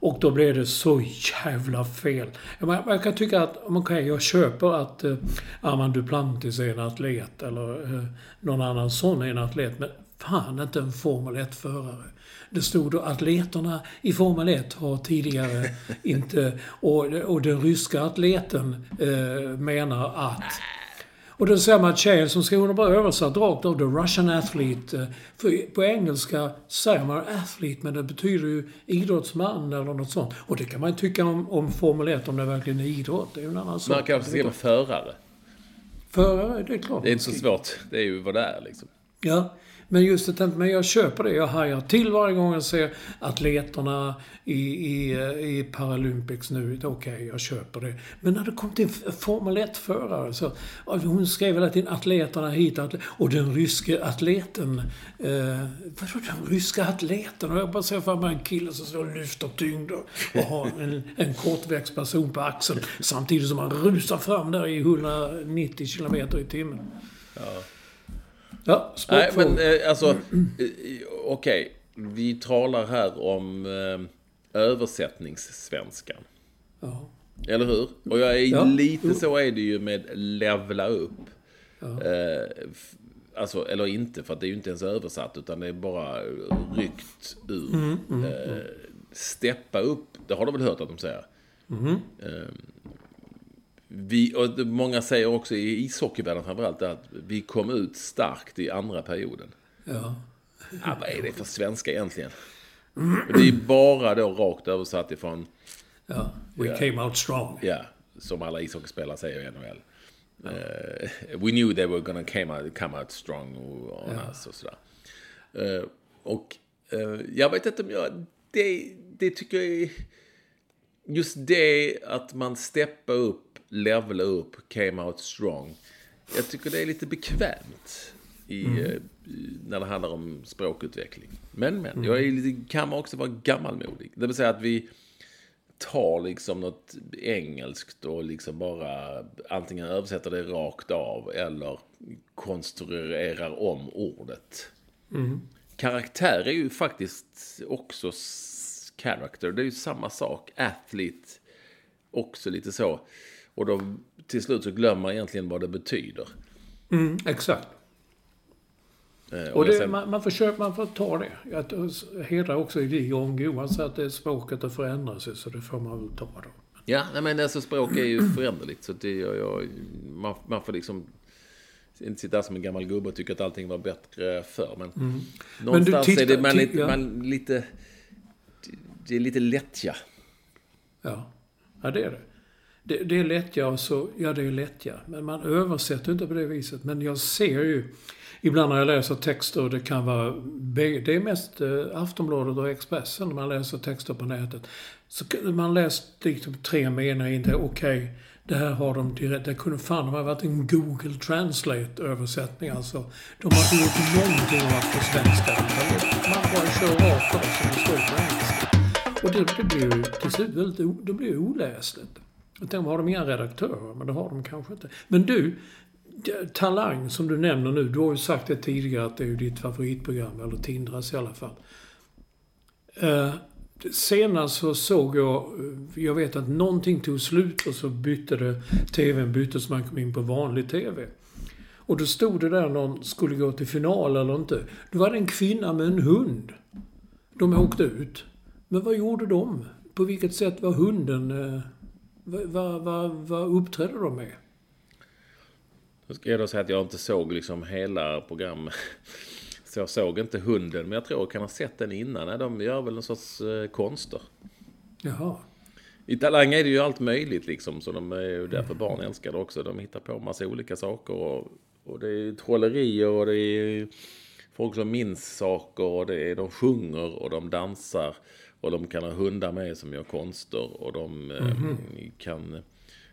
Och då blev det så jävla fel. Jag kan tycka att, okej, jag köper att eh, Armand Duplantis är en atlet eller eh, någon annan sån är en atlet. Men fan inte en Formel 1-förare. Det stod då atleterna i Formel 1 har tidigare inte... Och, och den ryska atleten eh, menar att... Och då säger man att tjejen som skriver hon bara översatt rakt av the Russian athlete. Eh, för på engelska säger man athlete men det betyder ju idrottsman eller något sånt. Och det kan man ju tycka om, om Formel 1 om det verkligen är idrott. Det är ju en annan sak. Man kanske skriva förare. Förare, det är klart. Det är inte så svårt. Det är ju vad det är liksom. Ja. Men just det, men jag köper det. Jag hajar till varje gång jag ser atleterna i, i, i Paralympics nu. Okej, okay, jag köper det. Men när det kom till Formel 1-förare så... Alltså, hon skrev hela tiden atleterna hit och den ryske atleten. Eh, vadå den ryska atleten? Och jag bara ser framför mig en kille som står och lyfter tyngder och har en, en kortväxt person på axeln. Samtidigt som han rusar fram där i 190 kilometer i timmen. Ja. Ja, Nej, men eh, alltså, eh, okej. Okay. Vi talar här om eh, översättningssvenskan. Ja. Eller hur? Och jag är ja. lite så är det ju med levla upp. Ja. Eh, alltså, eller inte, för att det är ju inte ens översatt, utan det är bara ryckt ur. Mm, mm, eh, mm. Steppa upp, det har du väl hört att de säger? Mm. Eh, vi, och många säger också i ishockeyvärlden framförallt att vi kom ut starkt i andra perioden. Ja. ja vad är det för svenska egentligen? Det är bara då rakt översatt ifrån... Ja, we ja, came out strong. Ja, som alla ishockeyspelare säger i NHL. Ja. Uh, we knew they were gonna come out, come out strong och, och, ja. och sådär. Uh, och uh, jag vet inte om jag... Det, det tycker jag är... Just det att man steppar upp levela upp, came out strong. Jag tycker det är lite bekvämt i, mm. Eh, när det handlar om språkutveckling. Men, men, mm. jag är lite, kan också vara gammalmodig. Det vill säga att vi tar liksom något engelskt och liksom bara antingen översätter det rakt av eller konstruerar om ordet. Mm. Karaktär är ju faktiskt också character. Det är ju samma sak. Athlete, också lite så. Och då till slut så glömmer man egentligen vad det betyder. Mm, exakt. Eh, och, det, sen... man, man, får köpa, man får ta det. Jag hedrar också Jon Johan så att det är språket att förändra sig, så det får man väl ta då. Ja, nej, men alltså språk är ju föränderligt. Så det, jag, jag, man, man får liksom inte sitta som en gammal gubbe och tycka att allting var bättre förr. Men mm. någonstans men tittar, är det man, lite, man lite... Det är lite lättja. Ja. ja, det är det. Det, det är lättja så, ja det är lättja. Men man översätter inte på det viset. Men jag ser ju, ibland när jag läser texter, det kan vara, det är mest eh, Aftonbladet och Expressen när man läser texter på nätet. Så man läser liksom tre meningar in okej, okay, det här har de direkt, det kunde fan ha varit en Google Translate-översättning alltså. De har inte gjort någonting av att få svenska. Man bara kör rakt av som det står på engelska. Och det, det blir ju till slut väldigt, det blir oläsligt. Jag tänkte, har de inga redaktörer? Men det har de kanske inte. Men du, Talang som du nämner nu. Du har ju sagt det tidigare att det är ju ditt favoritprogram. Eller Tindras i alla fall. Eh, senast så såg jag, eh, jag vet att någonting tog slut och så bytte det, TVn byttes man kom in på vanlig TV. Och då stod det där någon skulle gå till final eller inte. Då var det en kvinna med en hund. De åkte ut. Men vad gjorde de? På vilket sätt var hunden eh, vad, vad, vad uppträdde de med? Då ska jag då säga att jag inte såg liksom hela programmet. Så jag såg inte hunden, men jag tror jag kan ha sett den innan. Nej, de gör väl en sorts eh, konster. Jaha. I Talang är det ju allt möjligt liksom, så de är ju därför barn älskar det också. De hittar på massa olika saker och, och det är trolerier och det är folk som minns saker och det är, de sjunger och de dansar och de kan ha hundar med som gör konster och de mm -hmm. kan...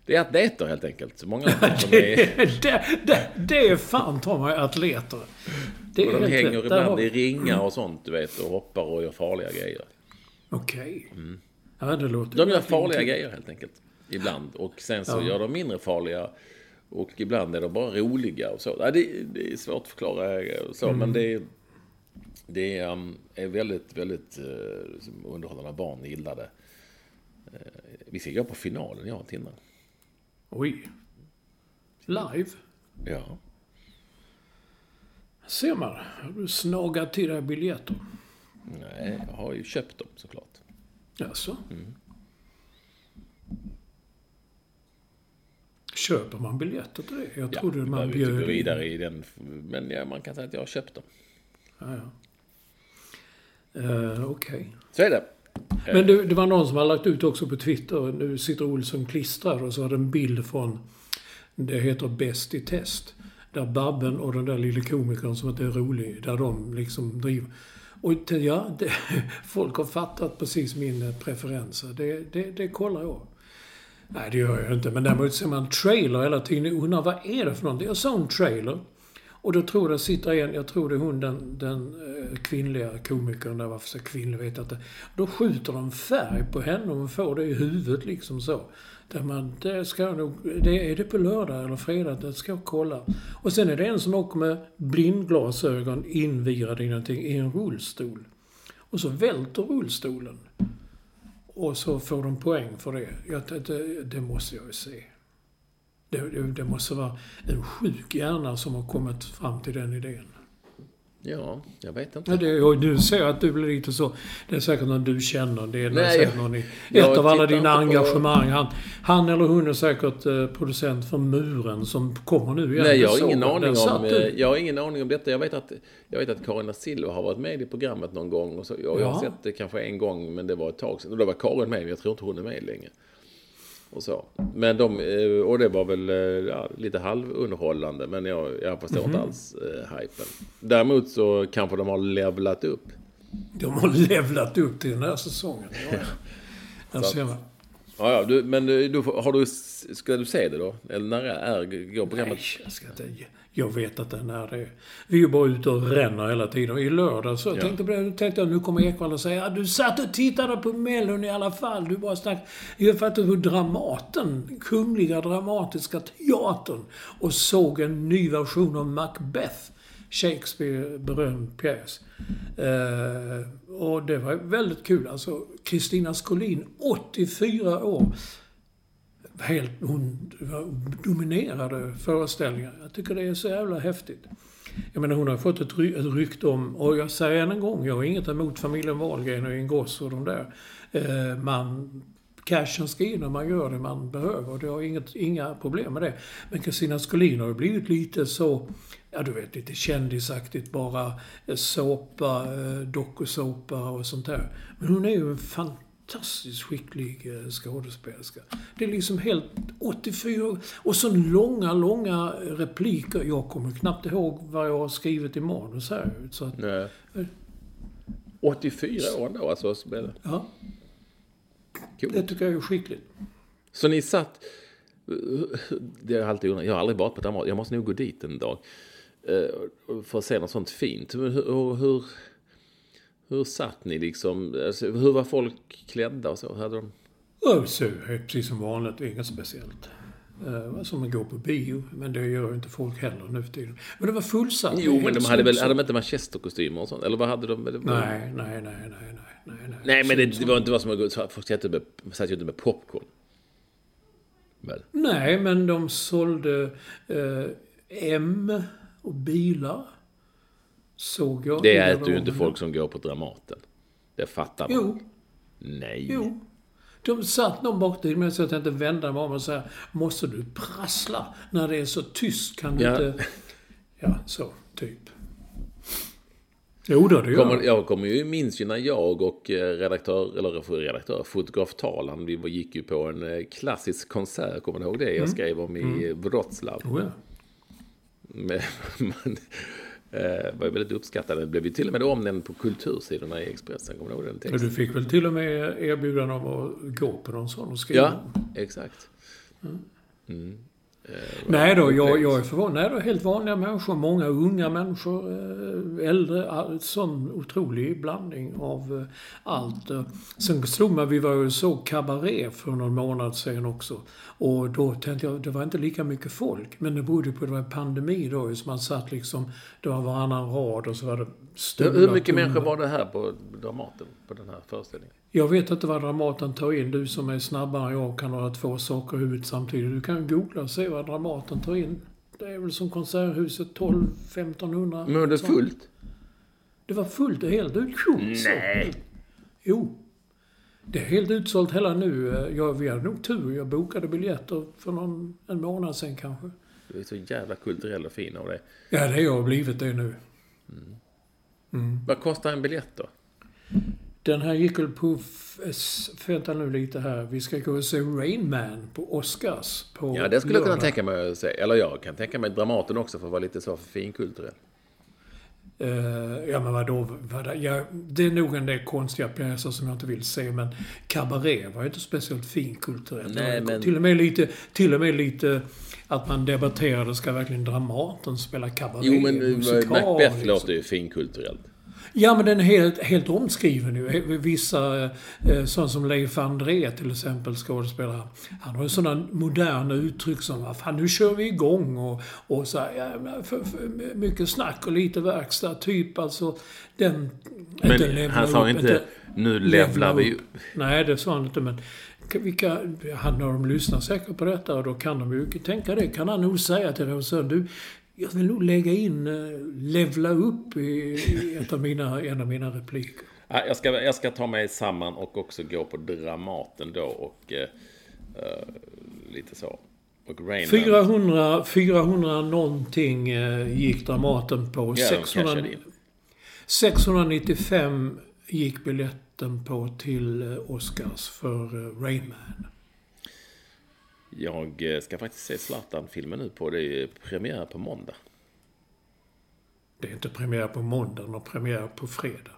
Det är atleter helt enkelt. Många som är... det, det, det är fan ta mig atleter. Det och de hänger rätt. ibland har... i ringar och sånt, du vet, och hoppar och gör farliga grejer. Okej. Okay. Mm. Ja, det låter de gör farliga grejer helt enkelt. Ibland. Och sen så ja. gör de mindre farliga. Och ibland är de bara roliga och så. Ja, det, det är svårt att förklara så, mm. men det, det är, är väldigt, väldigt uh, underhållande. Barn gillar det. Uh, vi ska gå på finalen, jag och Tinna. Oj. Live? Ja. Ser man. Har du snagat till dig biljetter? Nej, jag har ju köpt dem såklart. Jaså? Mm. Köper man biljetter till det? Jag trodde ja, man bjöd vidare i den. Men ja, man kan säga att jag har köpt dem. Ja, ja. Uh, Okej. Okay. Så är det. Men det, det, var någon som har lagt ut också på Twitter. Nu sitter Olsson klistrad och så har det en bild från... Det heter Bäst i test. Där Babben och den där lille komikern som inte är rolig, där de liksom driver. Och ja, det, folk har fattat precis min preferenser. Det, det, det kollar jag. Nej, det gör jag inte. Men däremot ser man trailer hela tiden och undrar vad är det för någonting? Jag såg en trailer. Och då tror jag det sitter en, jag tror det är hon den, den eh, kvinnliga komikern där, varför så kvinnlig vet jag inte. Då skjuter de färg på henne och hon får det i huvudet liksom så. Där man, det ska jag nog, det, är det på lördag eller fredag? Det ska jag kolla. Och sen är det en som åker med blindglasögon invirad i någonting i en rullstol. Och så välter rullstolen. Och så får de poäng för det. Jag det, det måste jag ju se. Det, det, det, måste vara en sjuk hjärna som har kommit fram till den idén. Ja, jag vet inte. Ja, det, och du ser att du blir lite så. Det är säkert någon du känner. Det är Nej, säkert någon i ett av alla dina engagemang. Han, han eller hon är säkert eh, producent för Muren som kommer nu igen. Nej, jag har, ingen aning om, eh, jag har ingen aning om detta. Jag vet att, jag vet att Karin Silva har varit med i programmet någon gång. Och så, jag, ja. jag har sett det kanske en gång, men det var ett tag sedan. Och då var Karin med, men jag tror inte hon är med längre. Och så. Men de, eh, och det var väl eh, ja, lite halvunderhållande, men jag, jag förstår mm inte mhm. alls eh, hypen. Däremot så kanske de har levlat upp. De har levlat upp till den här säsongen. Ja, ja. man. Ja, ja, du, men du, har du, ska du se det då? Eller när är, går programmet? Nej, jag ska inte jag vet att den är det. Vi är ju bara ute och ränner hela tiden. I lördag så ja. tänkte, tänkte jag, nu kommer Ekwall och säger du satt och tittade på Mellon i alla fall. Du bara snack. Jag fattade hur Dramaten, Kungliga Dramatiska Teatern, och såg en ny version av Macbeth. Shakespeare berömd pjäs. Eh, och det var väldigt kul. Alltså, Kristina Skolin, 84 år helt, hon dominerade föreställningar. Jag tycker det är så jävla häftigt. Jag menar hon har fått ett, ry ett rykte om, och jag säger än en gång, jag har inget emot familjen Wahlgren och Ingrosso och de där. Eh, man, cashen ska in och man gör det man behöver och det har inget, inga problem med det. Men Kristina Skolin har blivit lite så, ja du vet, lite kändisaktigt bara. Eh, såpa, eh, dokusåpa och sånt där. Men hon är ju en fantastisk fantastiskt skicklig eh, skådespelerska. Det är liksom helt 84 Och så långa, långa repliker. Jag kommer knappt ihåg vad jag har skrivit i manus här. Så att, Nej. 84 år då alltså? Ja. Cool. Det tycker jag är skickligt. Så ni satt... Det är alltid Jag har aldrig varit på Danmark. Jag måste nog gå dit en dag. Eh, för att se något sånt fint. Hur, hur, hur satt ni liksom? Alltså, hur var folk klädda och så? Hade de... Så, precis som vanligt, inget speciellt. Uh, som att gå på bio, men det gör ju inte folk heller nu för tiden. Men det var fullsatt. Jo, men de hade väl, hade de inte manchesterkostymer och sånt? Eller vad hade de? Nej, nej, nej, nej, nej, nej. Nej, men det, var inte vad som folk satt ju inte med popcorn. Nej, men de sålde uh, M och bilar. Såg jag. Det äter ju inte folk som går på Dramaten. Det fattar man. Jo. Nej. Jo. De satt någon bak till mig så jag tänkte vända mig om och säga Måste du prassla? När det är så tyst kan du ja. inte... Ja, så. Typ. Jo då, det gör Kommer, jag. jag kommer ju, minns ju när jag och eh, redaktör, eller redaktör, fotograf Talan, vi gick ju på en eh, klassisk konsert, kommer ni ihåg det? Jag skrev om i Wroclaw. Oh, ja. Man, eh, var ju väldigt uppskattad. Det blev ju till och med omnämnd på kultursidorna i Expressen. Kommer ihåg den Men texten? du fick väl till och med erbjudande om att gå på någon sån och skriva Ja, exakt. Nej då, jag, jag är förvånad. Nej då, helt vanliga människor. Många unga människor, eh, äldre. Sån otrolig blandning av eh, allt. Eh, Sen slog mig, vi var ju så kabaré för någon månad sedan också. Och då tänkte jag, det var inte lika mycket folk. Men det berodde på att det var pandemi då. Så man satt liksom, det var varannan rad och så var det Hur, stolar hur mycket tomma. människor var det här på Dramaten, på den här föreställningen? Jag vet inte vad Dramaten tar in. Du som är snabbare än jag kan ha två saker i huvudet samtidigt. Du kan googla och se vad Dramaten tar in. Det är väl som Konserthuset 12-1500. Men var det fullt? Det var fullt och helt utsålt. Nej. Jo. Det är helt utsålt hela nu. Jag, vi hade nog tur. Jag bokade biljetter för någon, en månad sedan kanske. Du är så jävla kulturell och fin av dig. Ja, det har jag blivit det nu. Vad kostar en biljett då? Den här gick väl på... Vänta nu lite här. Vi ska gå och se Rain Man på Oscars på Ja, det skulle jag kunna lördag. tänka mig att säga. Eller jag kan tänka mig Dramaten också för att vara lite så finkulturell. Eh, ja men vadå? Vad, ja, det är nog en del konstiga pjäser som jag inte vill se men Cabaret var ju inte speciellt finkulturellt. Nej, men- Till och, med lite, till och med lite att man debatterade, ska verkligen Dramaten spela Cabaret? Jo, men eh, musikal, Macbeth liksom? låter ju finkulturellt. Ja, men den är helt, helt omskriven ju. Vissa, eh, sån som Leif André till exempel, skådespelare. Han har ju sådana moderna uttryck som fan, nu kör vi igång och, och så här, för, för, mycket snack och lite verkstad. Typ alltså den... Men han sa upp, inte, nu levlar vi upp. Nej, det sa han inte, men vilka, han, de lyssnar säkert på detta och då kan de ju tänka det. Kan han nog säga till regissören, du, jag vill nog lägga in uh, levla upp i, ett av mina, en av mina repliker. Ja, jag, ska, jag ska ta mig samman och också gå på Dramaten då och eh, eh, lite så. Och Rain Man. 400, 400 någonting eh, gick Dramaten på. Ja, de 600, cashade in. 695 gick biljetten på till eh, Oscars för eh, Rain Man. Jag eh, ska faktiskt se Zlatan-filmen nu på. Det är premiär på måndag. Det är inte premiär på måndag och premiär på fredag.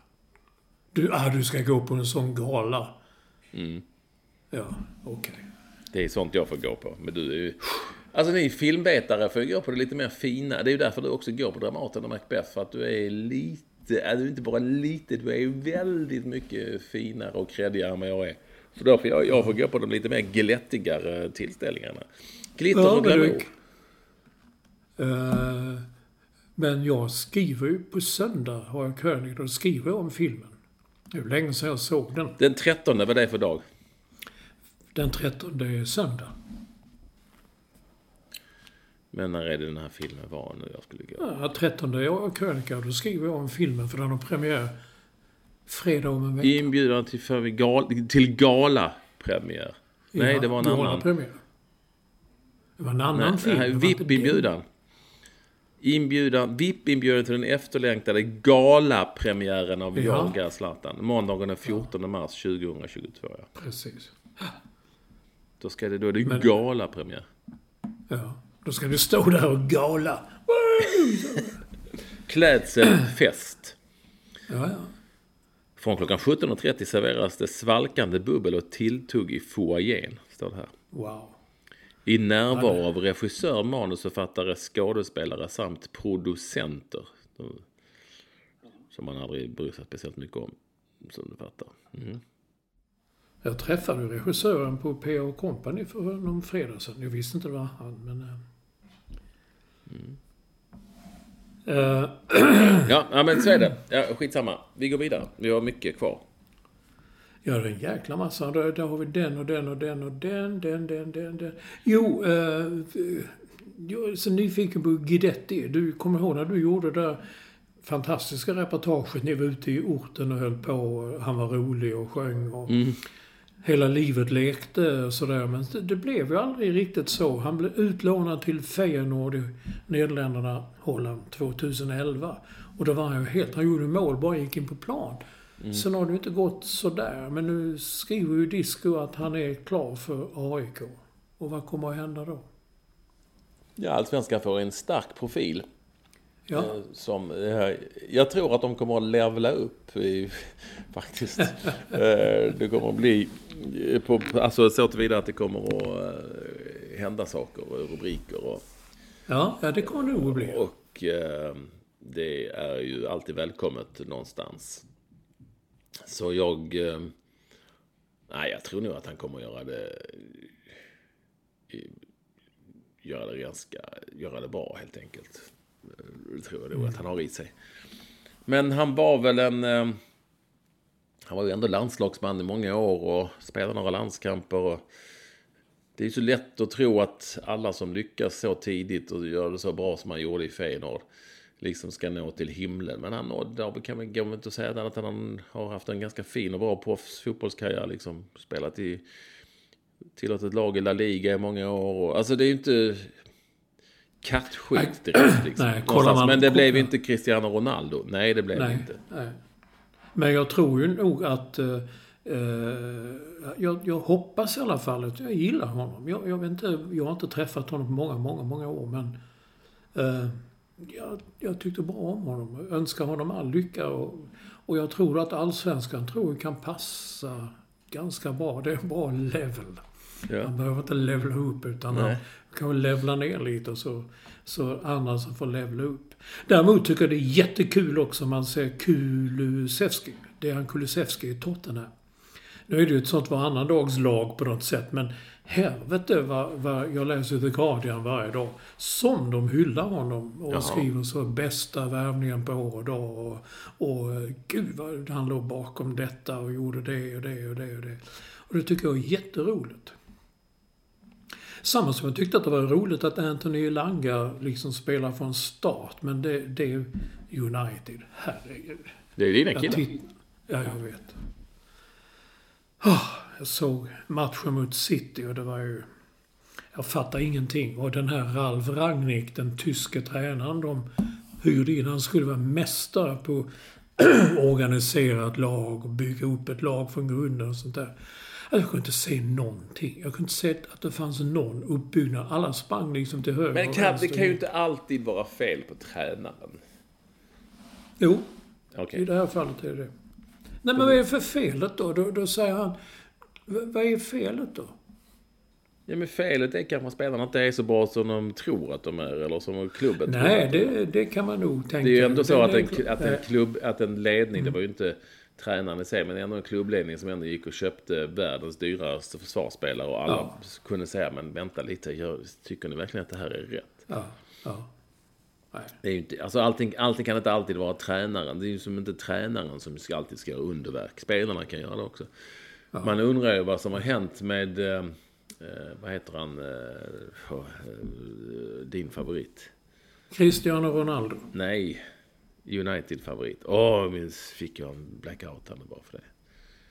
Du, ah, du ska gå på en sån gala? Mm. Ja, okej. Det är sånt jag får gå på. Men du är ju... Alltså ni filmvetare får ju gå på det lite mer fina. Det är ju därför du också går på Dramaten och Macbeth. För att du är lite, ja, du är inte bara lite, du är ju väldigt mycket finare och creddigare än vad jag är. Så därför jag, jag får gå på de lite mer glättigare tillställningarna. Glitter Ja, och men glamour. du- Eh, men jag skriver ju på söndag, har jag krönika, och skriver om filmen. Det är länge sedan jag såg den. Den 13, vad är det för dag? Den 13 är söndag. Men när är det den här filmen var nu jag skulle gå? Ja, 13 är jag krönika då skriver jag om filmen för den har premiär fredag om en vecka. Inbjudan till, för gal, till gala-premiär. Nej, Ja, det var en annan. Premiär. Det var en annan Nej, film. VIP-inbjudan. Inbjudan, VIP-inbjudan till den efterlängtade gala-premiären av Ja. Jaga Zlatan. Måndagen den 14 mars 2022. Ja. Precis. Då, ska det, då är det Men- gala-premiär. Ja. Då ska du stå där och gala. Klädselfest. Ja, ja. Från klockan 17.30 serveras det svalkande bubbel och tilltugg i foajén. Står det här. Wow. I närvaro av regissör, manusförfattare, skådespelare samt producenter. Som man aldrig bryr sig speciellt mycket om. Som du fattar. Mm. Jag träffade regissören på P.A. Company för någon fredag sedan. Jag visste inte det var han, men... Eh, Ja, ja, men så är det. Ja, skitsamma. Vi går vidare. Vi har mycket kvar. Ja, det är en jäkla massa. Där, där har vi den och den och den och den, den, den, den, den. Jo, eh, jag är så nyfiken på Guidetti. Du kommer ihåg när du gjorde det där fantastiska reportaget. Ni var ute i orten och höll på. Han var rolig och sjöng och hela livet lekte och sådär. Men det, det blev ju aldrig riktigt så. Han blev utlånad till Feyenoord i Nederländerna, Holland, 2011. Och då var han ju helt... Han gjorde mål, bara gick in på plan. Mm. Sen har det inte gått sådär. Men nu skriver ju Disco att han är klar för AIK. Och vad kommer att hända då? Ja, Allsvenskan får en stark profil. Ja, Eh, Som, eh, jag tror att de kommer att levla upp i, faktiskt. Eh, det kommer att bli, på, alltså så tillvida att det kommer att hända saker och rubriker och, ja, ja det kommer det nog att bli. och det är ju alltid välkommet någonstans. Så jag, nej jag tror nog att han kommer att göra det, göra det ganska, göra det bra helt enkelt. Det tror jag nog att han har i sig. Men han var väl en... eh, Han var ju ändå landslagsman i många år och spelade några landskamper. Och det är ju så lätt att tro att alla som lyckas så tidigt och gör det så bra som han gjorde i Feyenoord liksom ska nå till himlen. Men han nådde, där kan man gå inte säga annat att han har haft en ganska fin och bra proffsfotbollskarriär. Liksom spelat i Tillåtet lag i La Liga i många år. Och, alltså det är ju inte kattskit direkt. Liksom, Nej, man- Men det blev inte Cristiano Ronaldo. Nej, det blev det Nej, inte. nej. Men jag tror ju nog att... Eh, eh, jag, jag hoppas i alla fall att jag gillar honom. Jag, jag, vet inte, jag har inte träffat honom på många, många, många år men... Eh, jag, jag tyckte bra om honom. Jag önskar honom all lycka och, och jag tror att allsvenskan tror jag kan passa ganska bra. Det är en bra level. Ja. Han behöver inte levla upp utan Nej. han kan levla ner lite så, så andra som får levla upp. Däremot tycker jag det är jättekul också om man ser Kulusevski. Dejan Kulusevski i Tottenham. Nu är det ju ett sånt varannan dags lag på något sätt men helvete vad, vad jag läser The Guardian varje dag. Som de hyllar honom och Jaha. skriver så bästa värvningen på år och dag. Och, och gud vad han låg bakom detta och gjorde det och det och det och det. Och det tycker jag är jätteroligt. Samma som jag tyckte att det var roligt att Anthony Elanga liksom spelar från start. Men det, det är United. Herregud. Det är dina killar. Ja, jag vet. Ah, jag såg matchen mot City och det var ju... Jag fattar ingenting. Och den här Ralf Rangnick, den tyske tränaren de hyrde in, han skulle vara mästare på organiserat lag och bygga upp ett lag från grunden och sånt där. Jag kunde inte se någonting. Jag kunde inte se att det fanns någon uppbyggnad. Alla sprang liksom till höger Men och kan, det kan ju inte alltid vara fel på tränaren. Jo, Okej. I det här fallet är det Nej, men vad är det för felet då? Då, då säger han... "V- Vad är felet då? Ja, men felet är kanske att spelarna inte är så bra som de tror att de är, eller som klubben tror Nej, att de är. det, det kan man nog tänka. Det är ju ändå så Det- att en, det- att en Nej. klubb, att en ledning, Mm. det var ju inte tränaren i sig, men ändå en klubbledning som ändå gick och köpte världens dyraste försvarsspelare och alla Ja. kunde säga, men vänta lite, jag, tycker ni verkligen att det här är rätt? Ja, ja. Nej. Det är inte, alltså allting, allting kan inte alltid vara tränaren. Det är ju som inte tränaren som ska, alltid ska göra underverk. Spelarna kan göra det också. Man undrar ju vad som har hänt med, eh, eh, vad heter han, eh, oh, eh, din favorit? Cristiano Ronaldo. Nej, United-favorit. Åh, oh, minns fick jag en blackout här nu bara för det.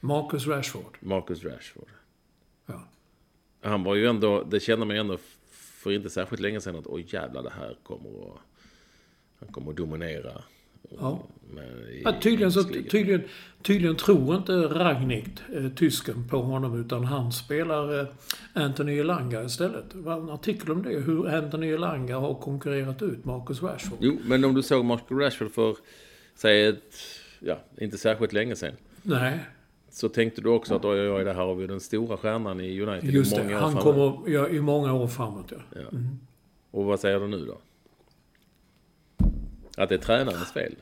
Marcus Rashford. Marcus Rashford. Ja. Han var ju ändå, det kände man ju ändå för inte särskilt länge sedan att oj jävlar det här kommer att, han kommer att dominera. Ja. I, Ja, tydligen, så, tydligen, tydligen tror inte Ragnick, eh, tysken, på honom utan han spelar eh, Anthony Elanga istället. Det var en artikel om det, hur Anthony Elanga har konkurrerat ut Marcus Rashford. Jo, men om du såg Marcus Rashford för, säg ett, ja, inte särskilt länge sedan. Nej, Så tänkte du också att oj, oj, oj, det här har vi den stora stjärnan i United just i det. många år Han framåt. kommer ja, i många år framåt. Ja. Ja. Och vad säger du nu då? Att det är tränarens fel?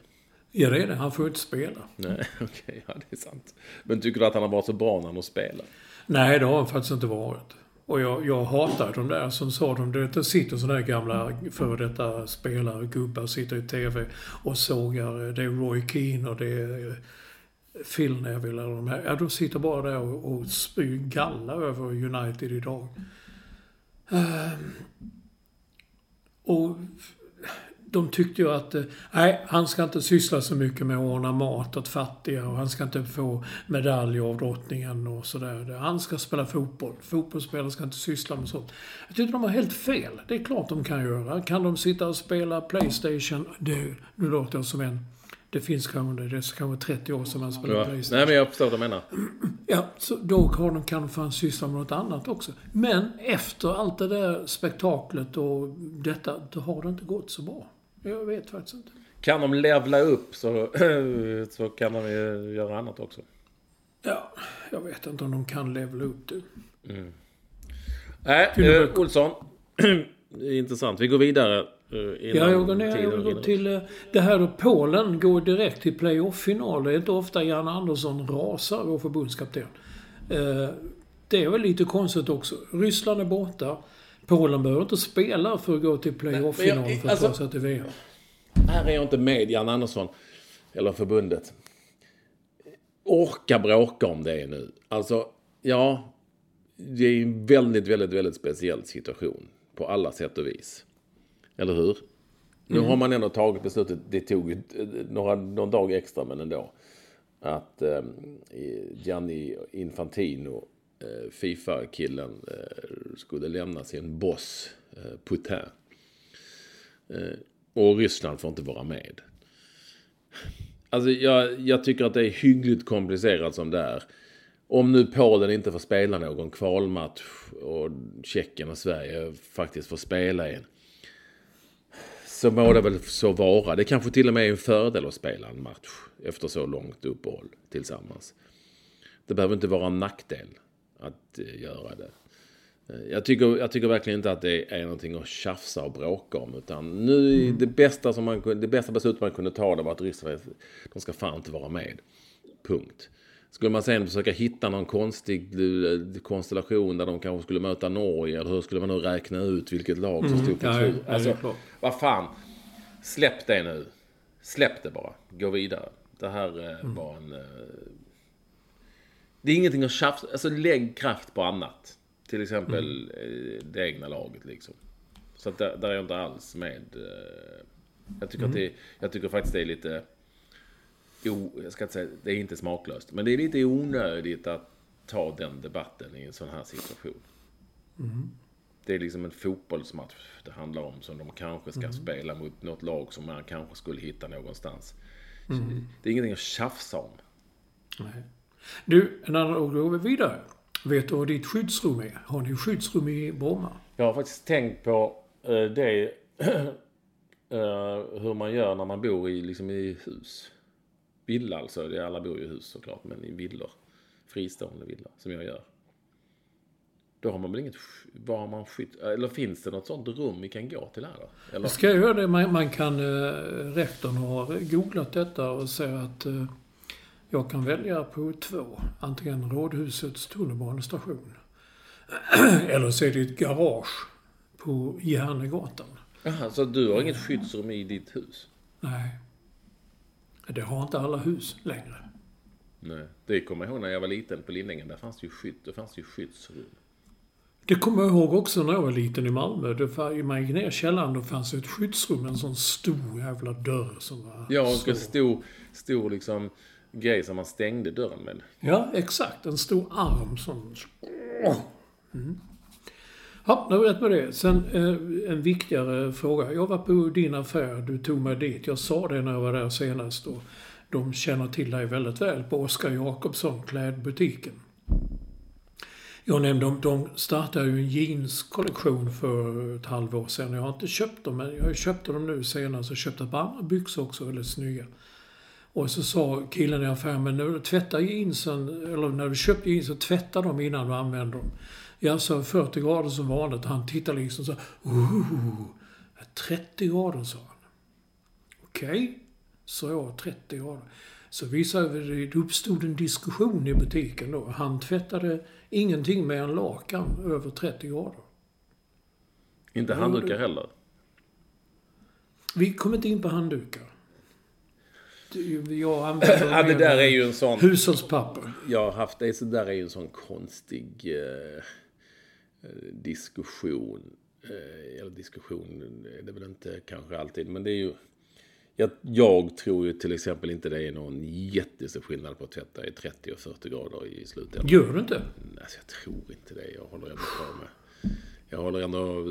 ja, det är det. Han får ju inte spela. Nej, okej, ja det är sant. Men tycker du att han har varit så bra när han har spelat? Nej, det har han faktiskt inte varit. Och jag, jag hatar de där som sa de, det, sitter sådana där gamla före detta spelare, gubbar, sitter i TV och sågar. Det är Roy Keane och det är Phil Neville eller de här. Ja, de sitter bara där och, och spyr galla över United idag. Ehm, och de tyckte ju att eh, nej, han ska inte syssla så mycket med att ordna mat åt fattiga och han ska inte få medalj av drottningen och sådär. Han ska spela fotboll. Fotbollsspelare ska inte syssla med sånt. Jag tycker de har helt fel. Det är klart de kan göra. Kan de sitta och spela Playstation? Det, nu låter jag som en Det finns kanske, det är kanske 30 år sedan man spelade Ja. Playstation. Nej, men jag förstår vad du menar. Ja, så då har de, kan de fan syssla med något annat också. Men efter allt det där spektaklet och detta, då har det inte gått så bra. Jag vet faktiskt inte. Kan de levla upp så, så kan de ju göra annat också. Ja, jag vet inte om de kan levla upp det. Nej, och med- eh, Olsson. Intressant. Vi går vidare. eh, Ja, jag går ner jag går till eh, det här då Polen går direkt till playoff-final. Det är inte ofta Jan Andersson rasar, vår förbundskapten. Det är väl lite konstigt också. Ryssland är borta. Polen behöver inte spela för att gå till playoff-final för att ta alltså- sig till VM. Här är jag inte med Jan Andersson. Eller förbundet. Orka bråka om det nu. Alltså, ja. Det är en väldigt, väldigt, väldigt speciell situation. På alla sätt och vis. Eller hur? Nu har man ändå tagit beslutet. Det tog eh, några, någon dag extra, men ändå. Att eh, Gianni Infantino, Eh, Fifa-killen, eh, skulle lämna sin boss eh, Putin. Och Ryssland får inte vara med. Alltså jag, jag tycker att det är hyggligt komplicerat som det är. Om nu Polen inte får spela någon kvalmatch och Tjeckien och Sverige faktiskt får spela en. Så må det väl så vara. Det kanske till och med är en fördel att spela en match efter så långt uppehåll tillsammans. Det behöver inte vara en nackdel att eh, göra det. Eh, Jag tycker, jag tycker verkligen inte att det är någonting att tjafsa och bråka om. Utan nu, det, bästa som man, det bästa beslutet man kunde ta det var att Ryssland, de ska fan inte vara med. Punkt. Skulle man sen försöka hitta någon konstig eh, konstellation där de kanske skulle möta Norge, eller hur skulle man nu räkna ut vilket lag som stod på ja, tur? ja, Alltså, vad fan. Släpp det nu. Släpp det bara. Gå vidare. Det här eh, var en... Det är ingenting att tjafsa. Alltså lägg kraft på annat. Till exempel eh, det egna laget liksom. Så att där, där är jag inte alls med. Eh, jag, tycker att det, jag tycker faktiskt det är lite... Jo, jag ska inte säga, det är inte smaklöst. Men det är lite onödigt att ta den debatten i en sån här situation. Det är liksom en fotbollsmatch det handlar om som de kanske ska spela mot något lag som man kanske skulle hitta någonstans. Så Det är ingenting att tjafsa om. Nej. Du, en annan, och då går vi vidare. Vet du vad ditt skyddsrum är? Har ni skyddsrum i Bromma? Jag har faktiskt tänkt på eh, det, eh, hur man gör när man bor i, liksom i hus. Villa alltså, det alla bor ju i hus såklart, men i villor. Fristående villor, som jag gör. Då har man väl inget, var har man skydd, eller finns det något sånt rum vi kan gå till här då? Eller? Ska jag göra det? Man, man kan... Eh, rektorn har googlat detta och säger att eh, jag kan välja på två. Antingen Rådhusets tunnelbanestation. Eller så är det ett garage på Järnegatan. Jaha, så du har inget skyddsrum i ditt hus? Nej. Det har inte alla hus längre. Nej. Det kommer jag ihåg när jag var liten på Lindängen. Där fanns det ju skydd, där fanns det ju skyddsrum. Det kommer jag ihåg också när jag var liten i Malmö. Var, man gick ner i källaren då fanns det ett skyddsrum. En sån stor jävla dörr som var Ja, och så. en stor, stor liksom grej som man stängde dörren med. Ja, exakt. En stor arm som... Mm. Ja, nu rätt med det. Sen eh, en viktigare fråga. Jag var på din affär. Du tog mig dit. Jag sa det när jag var där senast. Och de känner till dig väldigt väl på Oskar Jakobsson, klädbutiken. Jag nämnde om de startade ju en jeanskollektion för ett halvår sedan. Jag har inte köpt dem, men jag köpte dem nu senast och köpte ett par andra byxor också, väldigt snygga. Och så sa killen i affären, men när du tvättar jeansen, eller när du köper jeans, så tvätta dem innan du använder dem. Jag sa 40 grader som vanligt. Han tittade liksom så Ooh, 30 grader sa han. Okej, sa jag 30 grader. Så visade det, det uppstod en diskussion i butiken då. Han tvättade ingenting med en lakan över 30 grader. Inte handdukar heller. Vi kom inte in på handdukar. Det- Jag använder Ja, det där är ju en sån... hushållspapper. Jag har haft det, så där är ju en sån konstig eh, eh, diskussion. Eh, eller diskussion är det väl inte kanske alltid, men det är ju... Jag, jag tror ju till exempel inte det är någon jättestor skillnad på att tvätta i 30 och 40 grader i slutändan. Gör du inte? Alltså, jag tror inte det. Jag håller ändå på med... Jag håller ändå...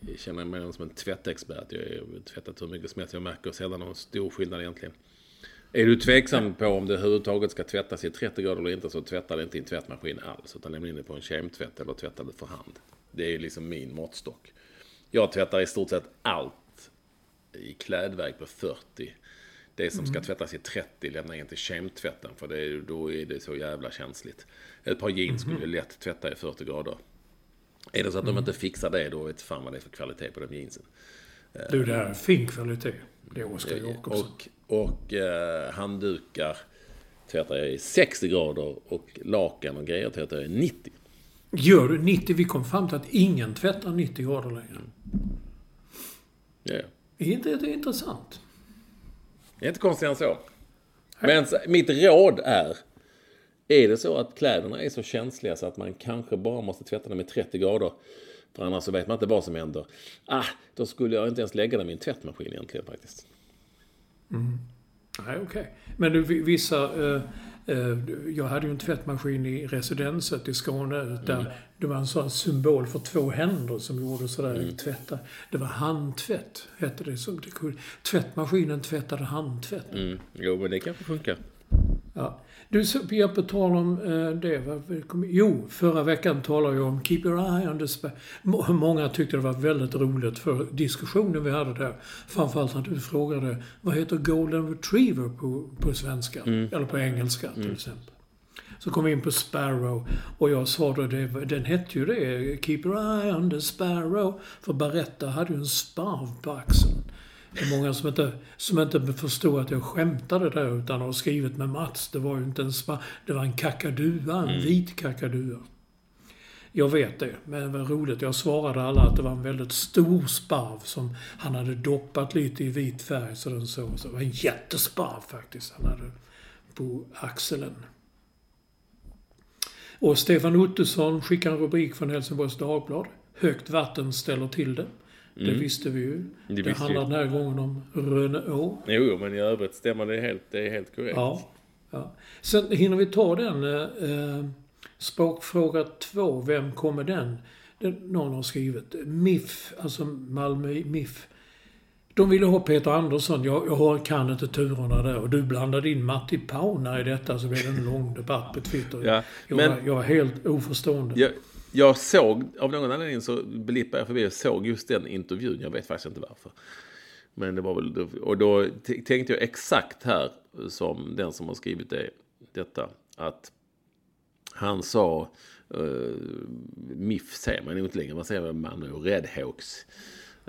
Jag känner mig som en tvättexpert. Jag har tvättat hur mycket som helst. Jag märker sällan någon stor skillnad egentligen. Är du tveksam på om det överhuvudtaget ska tvättas i 30 grader eller inte så tvätta det inte i en tvättmaskin alls. Utan lämna in det på en kemtvätt eller tvätta det för hand. Det är liksom min måttstock. Jag tvättar i stort sett allt i klädväg på 40. Det som ska tvättas i 30 lämna in till kemtvätten för det då är det så jävla känsligt. Ett par jeans skulle jag lätt tvätta i 40 grader. Är det så att de inte fixar det då vet fan vad det är för kvalitet på de jeansen. Du, det här är fin kvalitet. Det är Oskar Jakobsson. Och, och eh, handdukar tvättar jag i 60 grader och lakan och grejer tvättar jag i 90. Gör du 90? Vi kom fram till att ingen tvättar 90 grader längre. Ja. Är inte det intressant? Det är inte konstigt än så. Men mitt råd är. Är det så att kläderna är så känsliga så att man kanske bara måste tvätta dem i 30 grader. För annars så vet man inte vad som händer. Ah, då skulle jag inte ens lägga dem i en tvättmaskin egentligen faktiskt. Nej, okej. Men du, vi- vissa... Eh, eh, jag hade ju en tvättmaskin i residenset i Skåne. Där Det var en sån symbol för två händer som gjorde sådär. Tvätta. Det var handtvätt, hette det. Som det kunde. Tvättmaskinen tvättade handtvätt. Mm. Jo, men det kanske funkar. Ja. Du, Pia, på tal om eh, det. Jo, förra veckan talade jag om Keep your eye on the spa. Må- Många tyckte det var väldigt roligt för diskussionen vi hade där. Framförallt när du frågade vad heter Golden Retriever på, på svenska? Eller på engelska till exempel. Så kom vi in på Sparrow och jag sa då, det, den hette ju det, Keep your eye on the Sparrow. För Baretta hade ju en sparv på axeln. Det är många som inte, som inte förstod att jag skämtade där utan har skrivit med Mats. Det var ju inte en sparv, det var en kakadua, en vit kakadua. Jag vet det, men det var roligt. Jag svarade alla att det var en väldigt stor sparv som han hade doppat lite i vit färg så den såg så. Det var en jättesparv faktiskt han hade på axeln. Och Stefan Ottosson skickar en rubrik från Helsingborgs Dagblad. Högt vatten ställer till det. Det visste vi ju. Mm. Det Det, handlar den här gången om Rönneå. Jo, men i övrigt stämmer det helt, det är helt korrekt. Ja, ja. Sen hinner vi ta den. Eh, språkfråga två. Vem kommer den? den? Någon har skrivit. MIF, alltså Malmö MIF. De ville ha Peter Andersson. Jag, jag har- kan inte turerna där. Och du blandade in Matti Pauna i detta så blev det en lång debatt på Twitter. Ja, jag, men- var, jag var helt oförstående. Jag, jag såg, av någon anledning så blippade jag förbi och såg just den intervjun. Jag vet faktiskt inte varför. Men det var väl, och då tänkte jag exakt här som den som har skrivit det, detta. Att han sa, uh, MIF säger man inte längre, man säger väl Malmö Redhawks.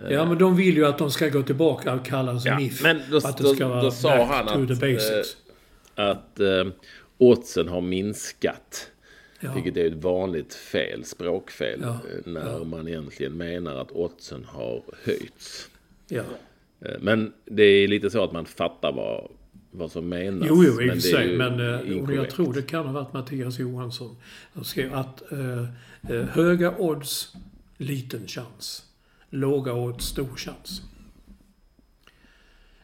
Ja, men de vill ju att de ska gå tillbaka och kallas Ja, MIF. men då- att det ska vara då sa han att, basics. Att uh, oddsen har minskat. Ja. Vilket är ett vanligt fel, språkfel. Ja, eh, När man egentligen menar att oddsen har höjts. ja. Eh, Men det är lite så att man fattar vad, vad som menas. Jo, jo, i och men för sig. ju Men eh, jag tror det kan ha varit Mattias Johansson. som skrev att eh, höga odds, liten chans. Låga odds, stor chans.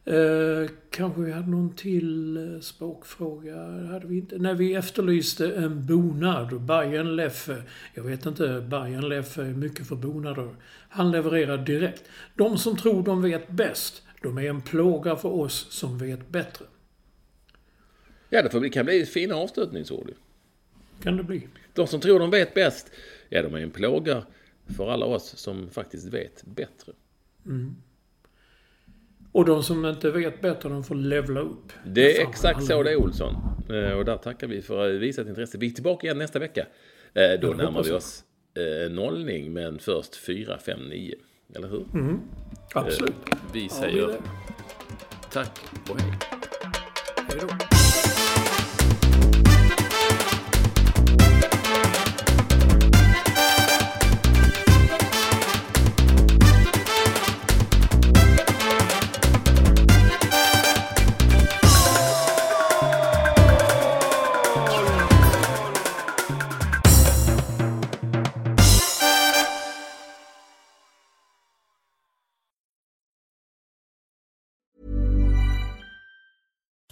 Eh, kanske vi hade någon till eh, språkfråga? Hade vi inte? När vi efterlyste en bonad, Bayern Leffe. Jag vet inte, Bayern Leffe är mycket för bonader. Han levererar direkt. De som tror de vet bäst, de är en plåga för oss som vet bättre. Ja, det, kan bli fina avstötningsord. Kan det bli. De som tror de vet bäst, ja, de är en plåga för alla oss som faktiskt vet bättre. Och de som inte vet bättre, de får levla upp. Det är exakt så det är, Olsson. Eh, Och där tackar vi för visat intresse. Vi är tillbaka igen nästa vecka. Eh, Då det närmar vi oss eh, nollning, men först 4, 5, 9. Eller hur? Absolut. Vi Ja, säger där. tack och hej. Hej då.